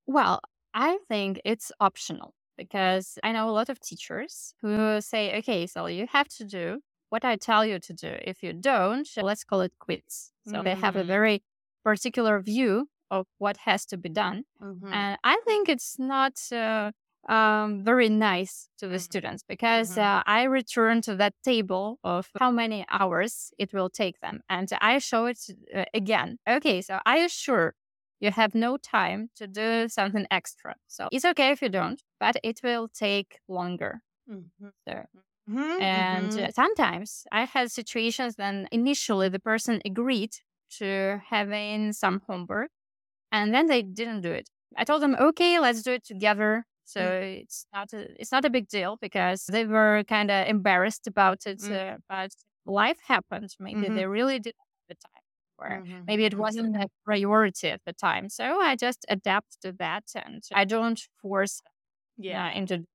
Well, I think it's optional because I know a lot of teachers who say, okay, so you have to do what I tell you to do. If you don't, let's call it quits. So they have a Mm. very particular view of what has to be done. Mhm. And I think it's not uh, um, very nice to the Mhm. students because Mhm. uh, I return to that table of how many hours it will take them. And I show it uh, again. Okay, so are you sure you have no time to do something extra? So it's okay if you don't, but it will take longer. Mhm. So, Mhm, and uh, sometimes I had situations when initially the person agreed to having some homework and then they didn't do it. I told them, okay, let's do it together. So it's not a, it's not a big deal because they were kind of embarrassed about it. Mm. Uh, but life happened. Maybe Mhm. they really didn't have the time, or Mhm. maybe it wasn't a priority at the time. So I just adapt to that, and I don't force Yeah. uh, into.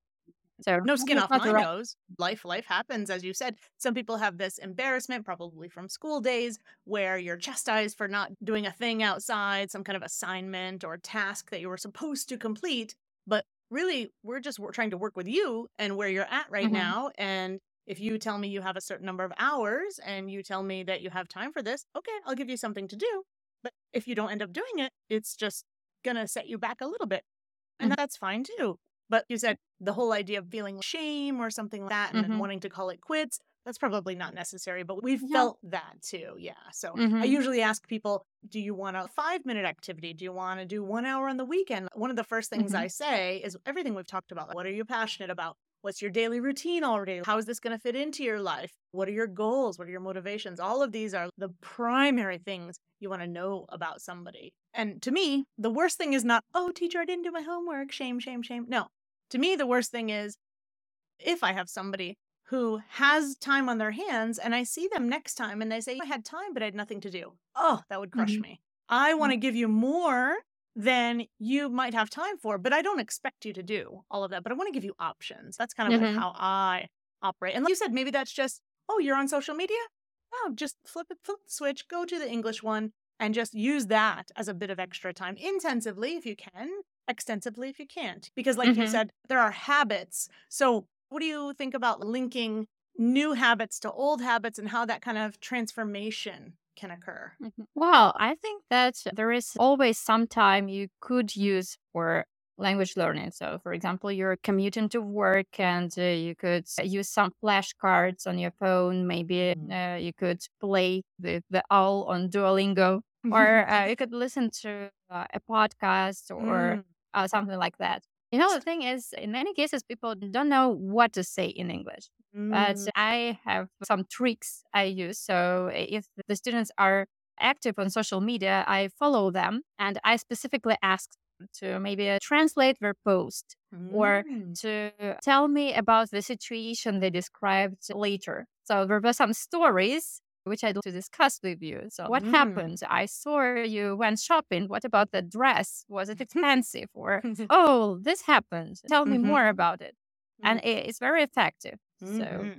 So no skin off my nose. Life, life happens, as you said. Some people have this embarrassment, probably from school days, where you're chastised for not doing a thing outside, some kind of assignment or task that you were supposed to complete. But really, we're just wor- trying to work with you and where you're at right Mhm. now. And if you tell me you have a certain number of hours and you tell me that you have time for this, okay, I'll give you something to do. But if you don't end up doing it, it's just gonna set you back a little bit. And Mhm. that's fine too. But you said the whole idea of feeling shame or something like that and then Mhm. wanting to call it quits, that's probably not necessary, but we've yeah. felt that too. Yeah. So mm-hmm. I usually ask people, do you want a five minute activity? Do you want to do one hour on the weekend? One of the first things mm-hmm. I say is everything we've talked about. What are you passionate about? What's your daily routine already? How is this going to fit into your life? What are your goals? What are your motivations? All of these are the primary things you want to know about somebody. And to me, the worst thing is not, oh, teacher, I didn't do my homework. Shame, shame, shame. No. To me, the worst thing is if I have somebody who has time on their hands and I see them next time and they say, I had time, but I had nothing to do. Oh, that would crush mm-hmm. me. I want to mm-hmm. give you more than you might have time for, but I don't expect you to do all of that. But I want to give you options. That's kind of mm-hmm. like how I operate. And like you said, maybe that's just, oh, you're on social media? Oh, just flip it, flip the switch, go to the English one and just use that as a bit of extra time intensively if you can, extensively if you can't. Because, like mm-hmm. you said, there are habits. So what do you think about linking new habits to old habits and how that kind of transformation can occur? Mm-hmm. Well, I think that there is always some time you could use for language learning. So, for example, you're commuting to work and uh, you could use some flashcards on your phone. Maybe mm. uh, you could play with the owl on Duolingo, or uh, you could listen to uh, a podcast or mm. something like that. You know, the thing is, in many cases, people don't know what to say in English. Mm. But I have some tricks I use. So if the students are active on social media, I follow them and I specifically ask to maybe uh, translate their post mm. or to tell me about the situation they described later. So there were some stories which I'd like to discuss with you. So, what mm. happened? I saw you went shopping. What about the dress? Was it expensive? Or, oh, this happened. Tell me mm-hmm. more about it. And mm. it, it's very effective. Mm-hmm. So,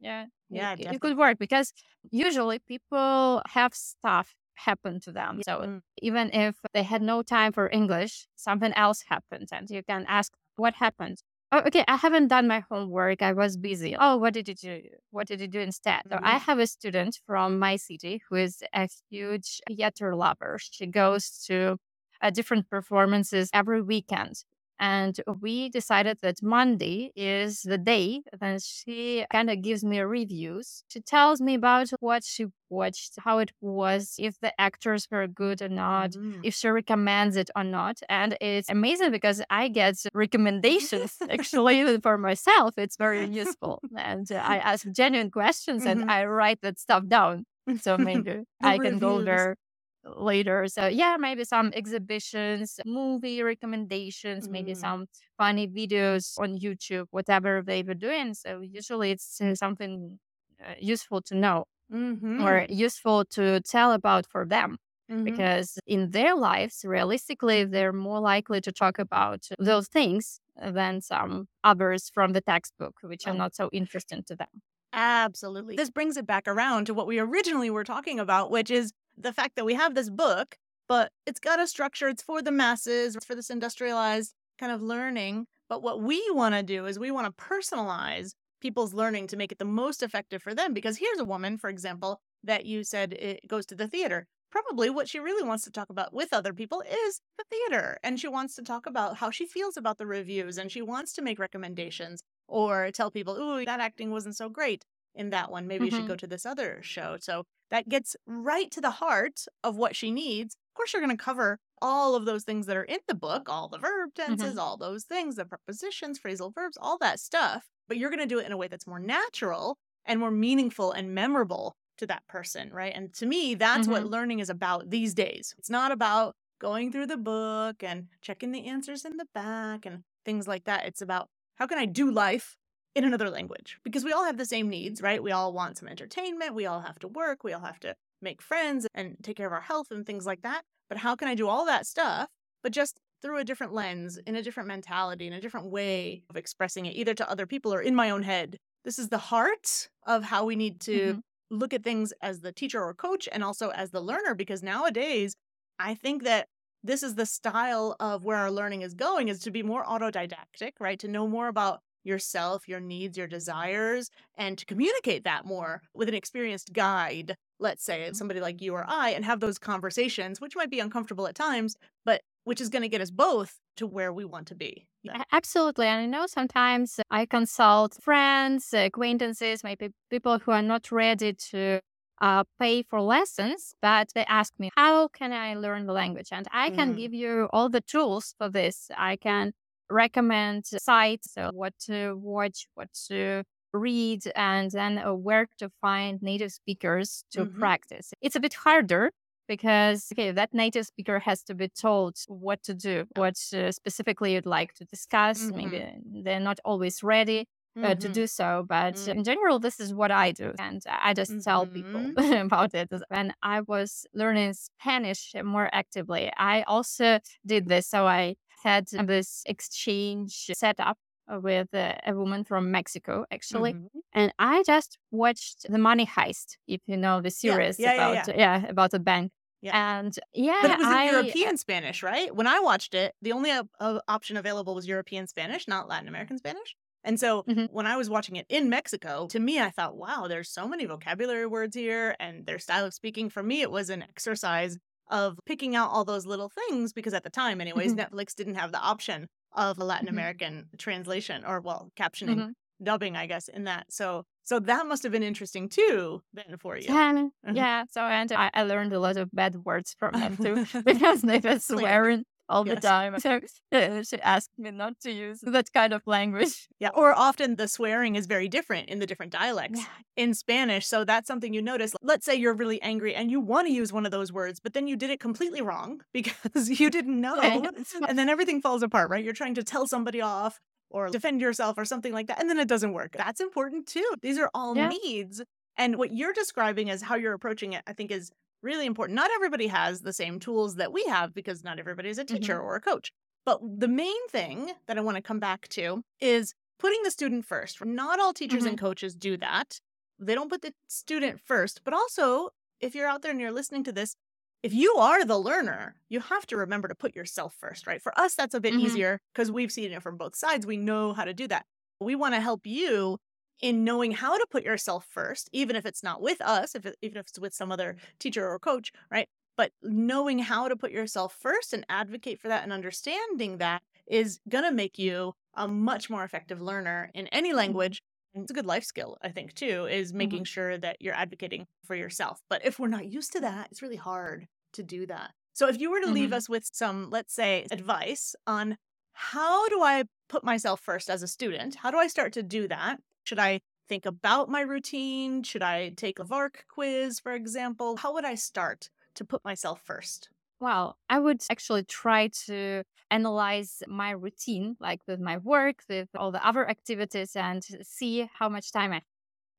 yeah, yeah, it, it, could work because usually people have stuff happen to them. So, mm. even if they had no time for English, something else happened, and you can ask, what happened? oh, okay, I haven't done my homework. I was busy. Oh, what did you do? What did you do instead? Mm-hmm. So I mm-hmm. have a student from my city who is a huge theater lover. She goes to uh, different performances every weekend. And we decided that Monday is the day that she kind of gives me reviews. She tells me about what she watched, how it was, if the actors were good or not, mm-hmm. if she recommends it or not. And it's amazing because I get recommendations actually for myself. It's very useful. And I ask genuine questions mm-hmm. and I write that stuff down. So maybe I can go there later. So yeah, maybe some exhibitions, movie recommendations, mm. maybe some funny videos on YouTube, whatever they were doing. So usually it's uh, something uh, useful to know mm-hmm. or useful to tell about for them. Mm-hmm. Because in their lives, realistically, they're more likely to talk about those things than some others from the textbook, which are not so interesting to them. Absolutely. This brings it back around to what we originally were talking about, which is the fact that we have this book, but it's got a structure, it's for the masses, it's for this industrialized kind of learning. But what we want to do is we want to personalize people's learning to make it the most effective for them. Because here's a woman, for example, that you said it goes to the theater. Probably what she really wants to talk about with other people is the theater. And she wants to talk about how she feels about the reviews and she wants to make recommendations or tell people, ooh, that acting wasn't so great in that one. Maybe mm-hmm. you should mm-hmm. go to this other show. So that gets right to the heart of what she needs. Of course, you're going to cover all of those things that are in the book, all the verb tenses, mm-hmm. all those things, the prepositions, phrasal verbs, all that stuff. But you're going to do it in a way that's more natural and more meaningful and memorable to that person, right? And to me, that's mm-hmm. what learning is about these days. It's not about going through the book and checking the answers in the back and things like that. It's about how can I do life in another language because we all have the same needs, right? We all want some entertainment, we all have to work, we all have to make friends and take care of our health and things like that. But how can I do all that stuff, but just through a different lens, in a different mentality, in a different way of expressing it, either to other people or in my own head? This is the heart of how we need to mm-hmm. look at things as the teacher or coach and also as the learner because nowadays, I think that this is the style of where our learning is going is to be more autodidactic, right? To know more about yourself, your needs, your desires, and to communicate that more with an experienced guide, let's say, mm-hmm. somebody like you or I, and have those conversations, which might be uncomfortable at times, but which is going to get us both to where we want to be. Absolutely. And I know sometimes I consult friends, acquaintances, maybe people who are not ready to uh, pay for lessons, but they ask me, how can I learn the language? And I can mm. give you all the tools for this. I can recommend sites, so what to watch, what to read, and then uh, where to find native speakers to mm-hmm. practice. It's a bit harder because okay, that native speaker has to be told what to do, what uh, specifically you'd like to discuss. Mm-hmm. Maybe they're not always ready mm-hmm. uh, to mm-hmm. do so. But mm-hmm. in general, this is what I do. And I just tell people mm-hmm. about it. When I was learning Spanish more actively, I also did this. So I had this exchange set up with a, a, woman from Mexico, actually. Mm-hmm. And I just watched The Money Heist, if you know the series yeah, yeah, about yeah, yeah. about a bank. Yeah. And yeah, but it was I, European Spanish, right? When I watched it, the only uh, option available was European Spanish, not Latin American Spanish. And so mm-hmm. when I was watching it in Mexico, to me, I thought, wow, there's so many vocabulary words here and their style of speaking. For me, it was an exercise of picking out all those little things because at the time, anyways, mm-hmm. Netflix didn't have the option of a Latin mm-hmm. American translation or, well, captioning, mm-hmm. dubbing, I guess, in that. So so that must have been interesting too, then for you. Yeah, uh-huh. yeah. So and I, I, learned a lot of bad words from them too because they were swearing all yes. the time. So uh, she asked me not to use that kind of language. Yeah. Or often the swearing is very different in the different dialects yeah. in Spanish. So that's something you notice. Let's say you're really angry and you want to use one of those words, but then you did it completely wrong because you didn't know. Yeah, and then everything falls apart, right? You're trying to tell somebody off or defend yourself or something like that. And then it doesn't work. That's important too. These are all yeah. needs. And what you're describing as how you're approaching it, I think is really important. Not everybody has the same tools that we have because not everybody is a teacher mm-hmm. or a coach. But the main thing that I want to come back to is putting the student first. Not all teachers mm-hmm. and coaches do that. They don't put the student first. But also, if you're out there and you're listening to this, if you are the learner, you have to remember to put yourself first, right? For us, that's a bit mm-hmm. easier because we've seen it from both sides. We know how to do that. We want to help you in knowing how to put yourself first, even if it's not with us, if it, even if it's with some other teacher or coach, right? But knowing how to put yourself first and advocate for that and understanding that is going to make you a much more effective learner in any mm-hmm. language. And it's a good life skill, I think, too, is mm-hmm. making mm-hmm. sure that you're advocating for yourself. But if we're not used to that, it's really hard to do that. So if you were to mm-hmm. leave us with some, let's say, advice on how do I put myself first as a student? How do I start to do that? Should I think about my routine? Should I take a VARK quiz, for example? How would I start to put myself first? Well, I would actually try to analyze my routine, like with my work, with all the other activities, and see how much time I have,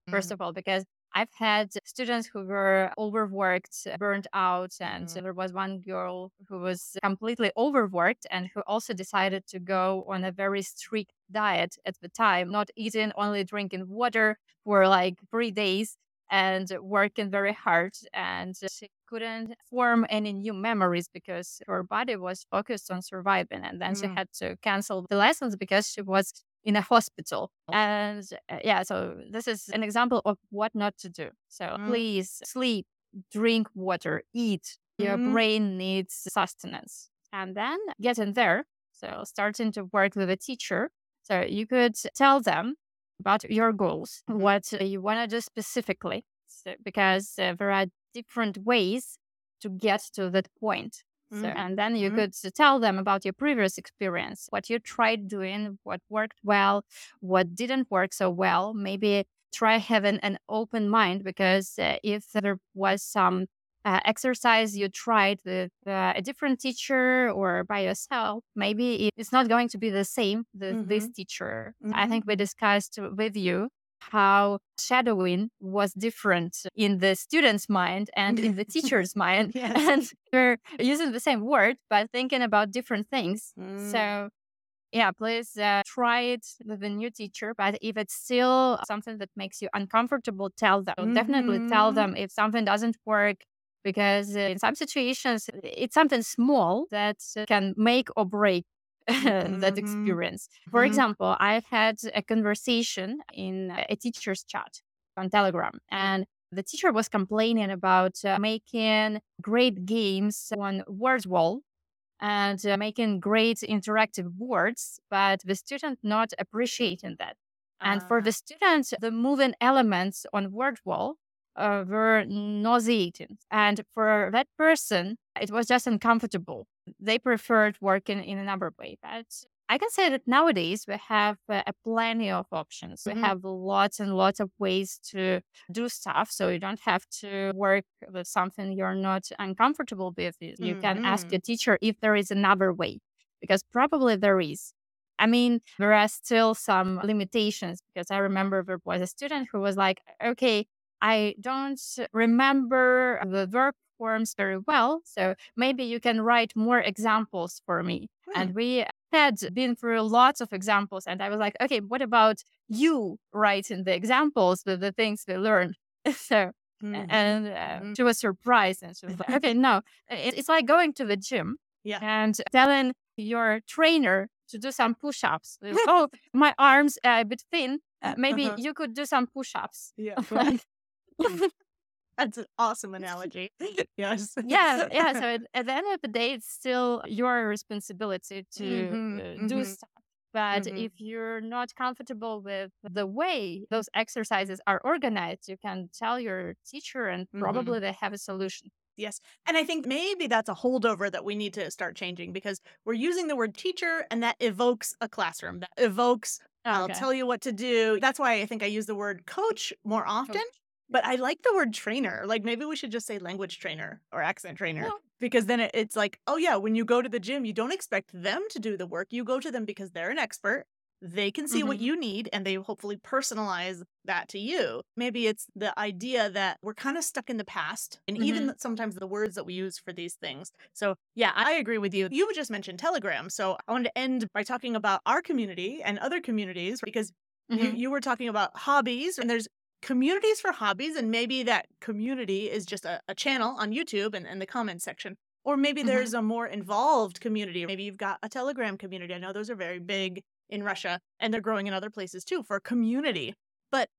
first mm-hmm. of all, because I've had students who were overworked, burned out, and mm-hmm. there was one girl who was completely overworked and who also decided to go on a very strict diet at the time, not eating, only drinking water for like three days and working very hard. And she couldn't form any new memories because her body was focused on surviving. And then mm. she had to cancel the lessons because she was in a hospital. Oh. And uh, yeah, so this is an example of what not to do. So mm. please sleep, drink water, eat. Your mm. brain needs sustenance. And then get in there. So starting to work with a teacher. So you could tell them about your goals, mm-hmm. what you want to do specifically, so, because uh, there are different ways to get to that point. So, mm-hmm. and then you mm-hmm. could tell them about your previous experience, what you tried doing, what worked well, what didn't work so well. Maybe try having an open mind because uh, if there was some uh, exercise you tried with uh, a different teacher or by yourself, maybe it's not going to be the same with mm-hmm. this teacher. Mm-hmm. I think we discussed with you how shadowing was different in the student's mind and in the teacher's mind. Yes. And we're using the same word, but thinking about different things. Mm. So, yeah, please uh, try it with a new teacher. But if it's still something that makes you uncomfortable, tell them. Mm-hmm. Definitely tell them mm-hmm. if something doesn't work. Because in some situations, it's something small that can make or break mm-hmm. that experience. For mm-hmm. example, I've had a conversation in a teacher's chat on Telegram, and the teacher was complaining about uh, making great games on Wordwall. and uh, making great interactive boards, but the student not appreciating that. And for the Ah. students, the moving elements on Wordwall uh, were nauseating. And for that person, it was just uncomfortable. They preferred working in another way. But I can say that nowadays we have uh, a plenty of options. We Mhm. have lots and lots of ways to do stuff. So you don't have to work with something you're not uncomfortable with. You you can ask Mhm. your teacher if there is another way, because probably there is. I mean, there are still some limitations because I remember there was a student who was like, okay, I don't remember the verb forms very well. So maybe you can write more examples for me. Hmm. And we had been through lots of examples. And I was like, okay, what about you writing the examples with the things we learned? so, Mhm. and Mhm. she was surprised and she was like, okay, no, it- it's like going to the gym Yeah. and telling your trainer to do some push-ups. Oh, my arms are a bit thin. Uh, maybe Uh-huh. you could do some push-ups. Yeah. Like, That's an awesome analogy. Yes. yeah, yeah. So at, at the end of the day, it's still your responsibility to Mhm, uh, do mhm. stuff. But Mhm. if you're not comfortable with the way those exercises are organized, you can tell your teacher, and Mhm. probably they have a solution. Yes. And I think maybe that's a holdover that we need to start changing because we're using the word teacher and that evokes a classroom, that evokes, I'll Okay. tell you what to do. That's why I think I use the word coach more often. Coach. But I like the word trainer. Like maybe we should just say language trainer or accent trainer Well- because then it, it's like, oh, yeah, when you go to the gym, you don't expect them to do the work. You go to them because they're an expert. They can see what Mhm. you need and they hopefully personalize that to you. Maybe it's the idea that we're kind of stuck in the past and even Mhm. sometimes the words that we use for these things. So, yeah, I agree with you. You just mentioned Telegram. So, I wanted to end by talking about our community and other communities because you, Mhm. you were talking about hobbies and there's communities for hobbies and maybe that community is just a, a channel on youtube and, and the comment section or maybe Mhm. there's a more involved community maybe you've got a telegram community i know those are very big in russia and they're growing in other places too for community but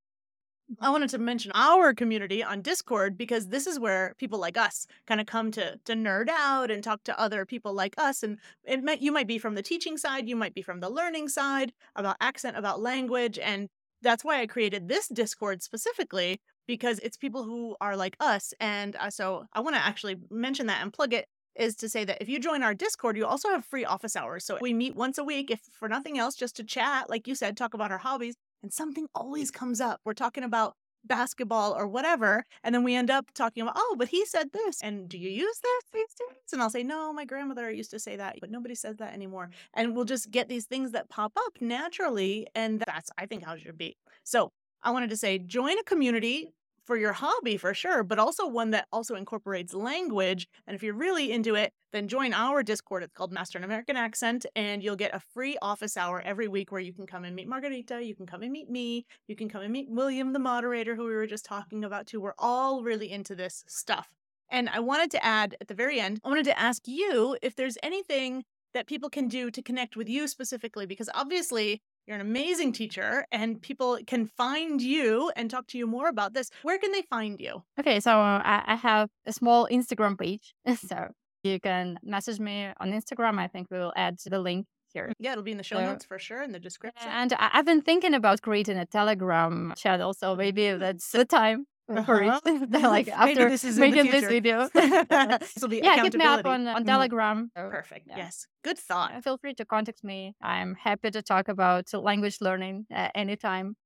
I wanted to mention our community on Discord because this is where people like us kind of come to to nerd out and talk to other people like us. And it might you might be from the teaching side, you might be from the learning side about accent, about language, and that's why I created this Discord specifically because it's people who are like us. And uh, so I want to actually mention that and plug it is to say that if you join our Discord, you also have free office hours. So we meet once a week, if for nothing else, just to chat, like you said, talk about our hobbies and something always comes up. We're talking about basketball or whatever, and then we end up talking about, oh, but he said this, and do you use this these days? And I'll say, no, my grandmother used to say that, but nobody says that anymore. And we'll just get these things that pop up naturally, and that's I think how it should be. So I wanted to say, join a community for your hobby for sure, but also one that also incorporates language. And if you're really into it, then join our Discord. It's called Master an American Accent, and you'll get a free office hour every week where you can come and meet Margarita, you can come and meet me, you can come and meet William, the moderator, who we were just talking about too. We're all really into this stuff. And I wanted to add at the very end, I wanted to ask you if there's anything that people can do to connect with you specifically, because obviously you're an amazing teacher and people can find you and talk to you more about this. Where can they find you? Okay, so uh, I, have a small Instagram page. so you can message me on Instagram. I think we will add the link here. Yeah, it'll be in the show So- notes for sure in the description. And I've been thinking about creating a Telegram channel. So maybe that's the time Uh-huh. it. like after this is in making this video. this will be yeah, hit me up on, on Mhm. Telegram. So, Perfect. yeah. Yes. Good thought. uh, feel free to contact me. I'm happy to talk about language learning uh, anytime.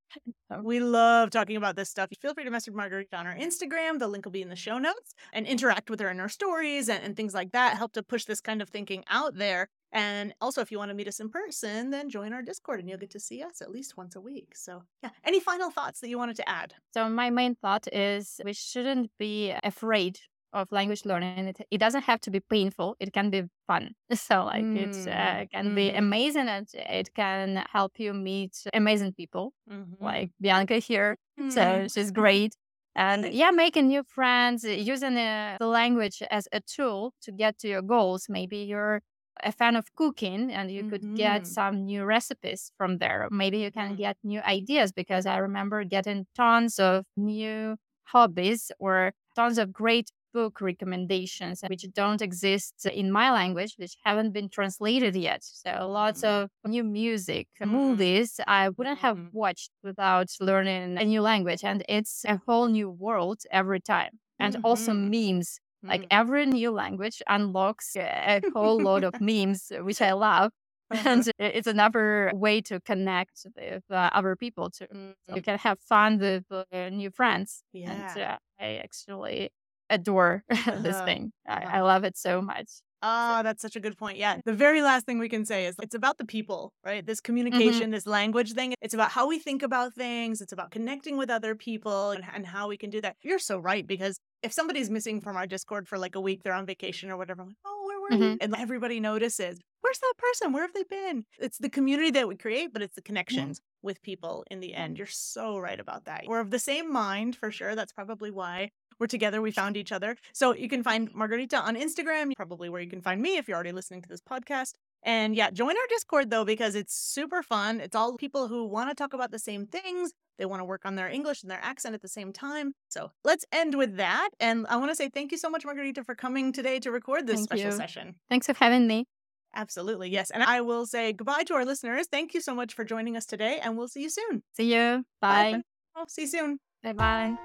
We love talking about this stuff. Feel free to message Margarita on our Instagram. The link will be in the show notes and interact with her in her stories and, and things like that. Help to push this kind of thinking out there. And also, if you want to meet us in person, then join our Discord and you'll get to see us at least once a week. So, yeah. Any final thoughts that you wanted to add? So my main thought is we shouldn't be afraid of language learning. It, it doesn't have to be painful. It can be fun. So like it uh, Mm, can be mhm. amazing and it can help you meet amazing people Mhm. like Bianca here. Mhm. So she's great. And yeah, making new friends, using uh, the language as a tool to get to your goals. Maybe you're a fan of cooking and you could get Mhm. some new recipes from there. Maybe you can Mm. get new ideas because I remember getting tons of new hobbies or tons of great book recommendations which don't exist in my language, which haven't been translated yet. So lots mm-hmm. of new music, mm-hmm. movies I wouldn't have mm-hmm. watched without learning a new language. And it's a whole new world every time. And mm-hmm. also memes. Like mm-hmm. every new language unlocks a whole lot of memes, which I love. and it's another way to connect with uh, other people too. So you can have fun with uh, new friends. Yeah. And uh, I actually adore this uh-huh. thing. I, I uh-huh. love it so much. Ah, oh, that's such a good point. Yeah. The very last thing we can say is it's about the people, right? This mm-hmm. communication, mm-hmm. this language thing. It's about how we think about things. It's about connecting with other people and, and how we can do that. You're so right because if somebody's missing from our Discord for like a week, they're on vacation or whatever, like, oh, where were mm-hmm. you? And everybody notices, where's that person? Where have they been? It's the community that we create, but it's the mm-hmm. connections yeah. with people in the end. You're so right about that. We're of the same mind for sure. That's probably why we're together. We found each other. So you can find Margarita on Instagram, probably where you can find me if you're already listening to this podcast. And yeah, join our Discord though, because it's super fun. It's all people who want to talk about the same things. They want to work on their English and their accent at the same time. So let's end with that. And I want to say thank you so much, Margarita, for coming today to record this thank special you. session. Thanks for having me. Absolutely. Yes. And I will say goodbye to our listeners. Thank you so much for joining us today, and we'll see you soon. See you. Bye. Bye. Oh, see you soon. Bye bye.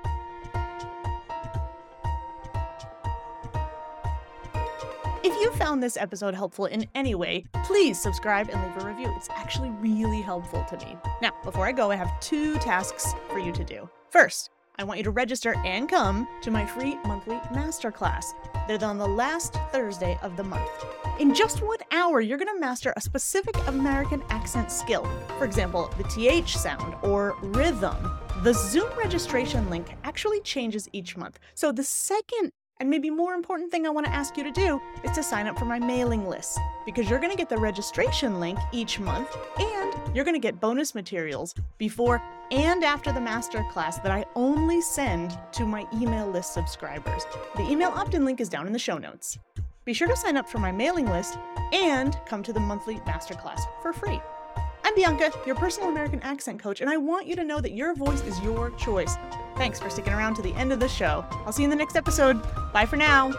If you found this episode helpful in any way, please subscribe and leave a review. It's actually really helpful to me. Now, before I go, I have two tasks for you to do. First, I want you to register and come to my free monthly masterclass. They're on the last Thursday of the month. In just one hour, you're going to master a specific American accent skill. For example, the TH sound or rhythm. The Zoom registration link actually changes each month. So the second and maybe more important thing I want to ask you to do is to sign up for my mailing list because you're going to get the registration link each month and you're going to get bonus materials before and after the masterclass that I only send to my email list subscribers. The email opt in link is down in the show notes. Be sure to sign up for my mailing list and come to the monthly masterclass for free. I'm Bianca, your personal American accent coach, and I want you to know that your voice is your choice. Thanks for sticking around to the end of the show. I'll see you in the next episode. Bye for now.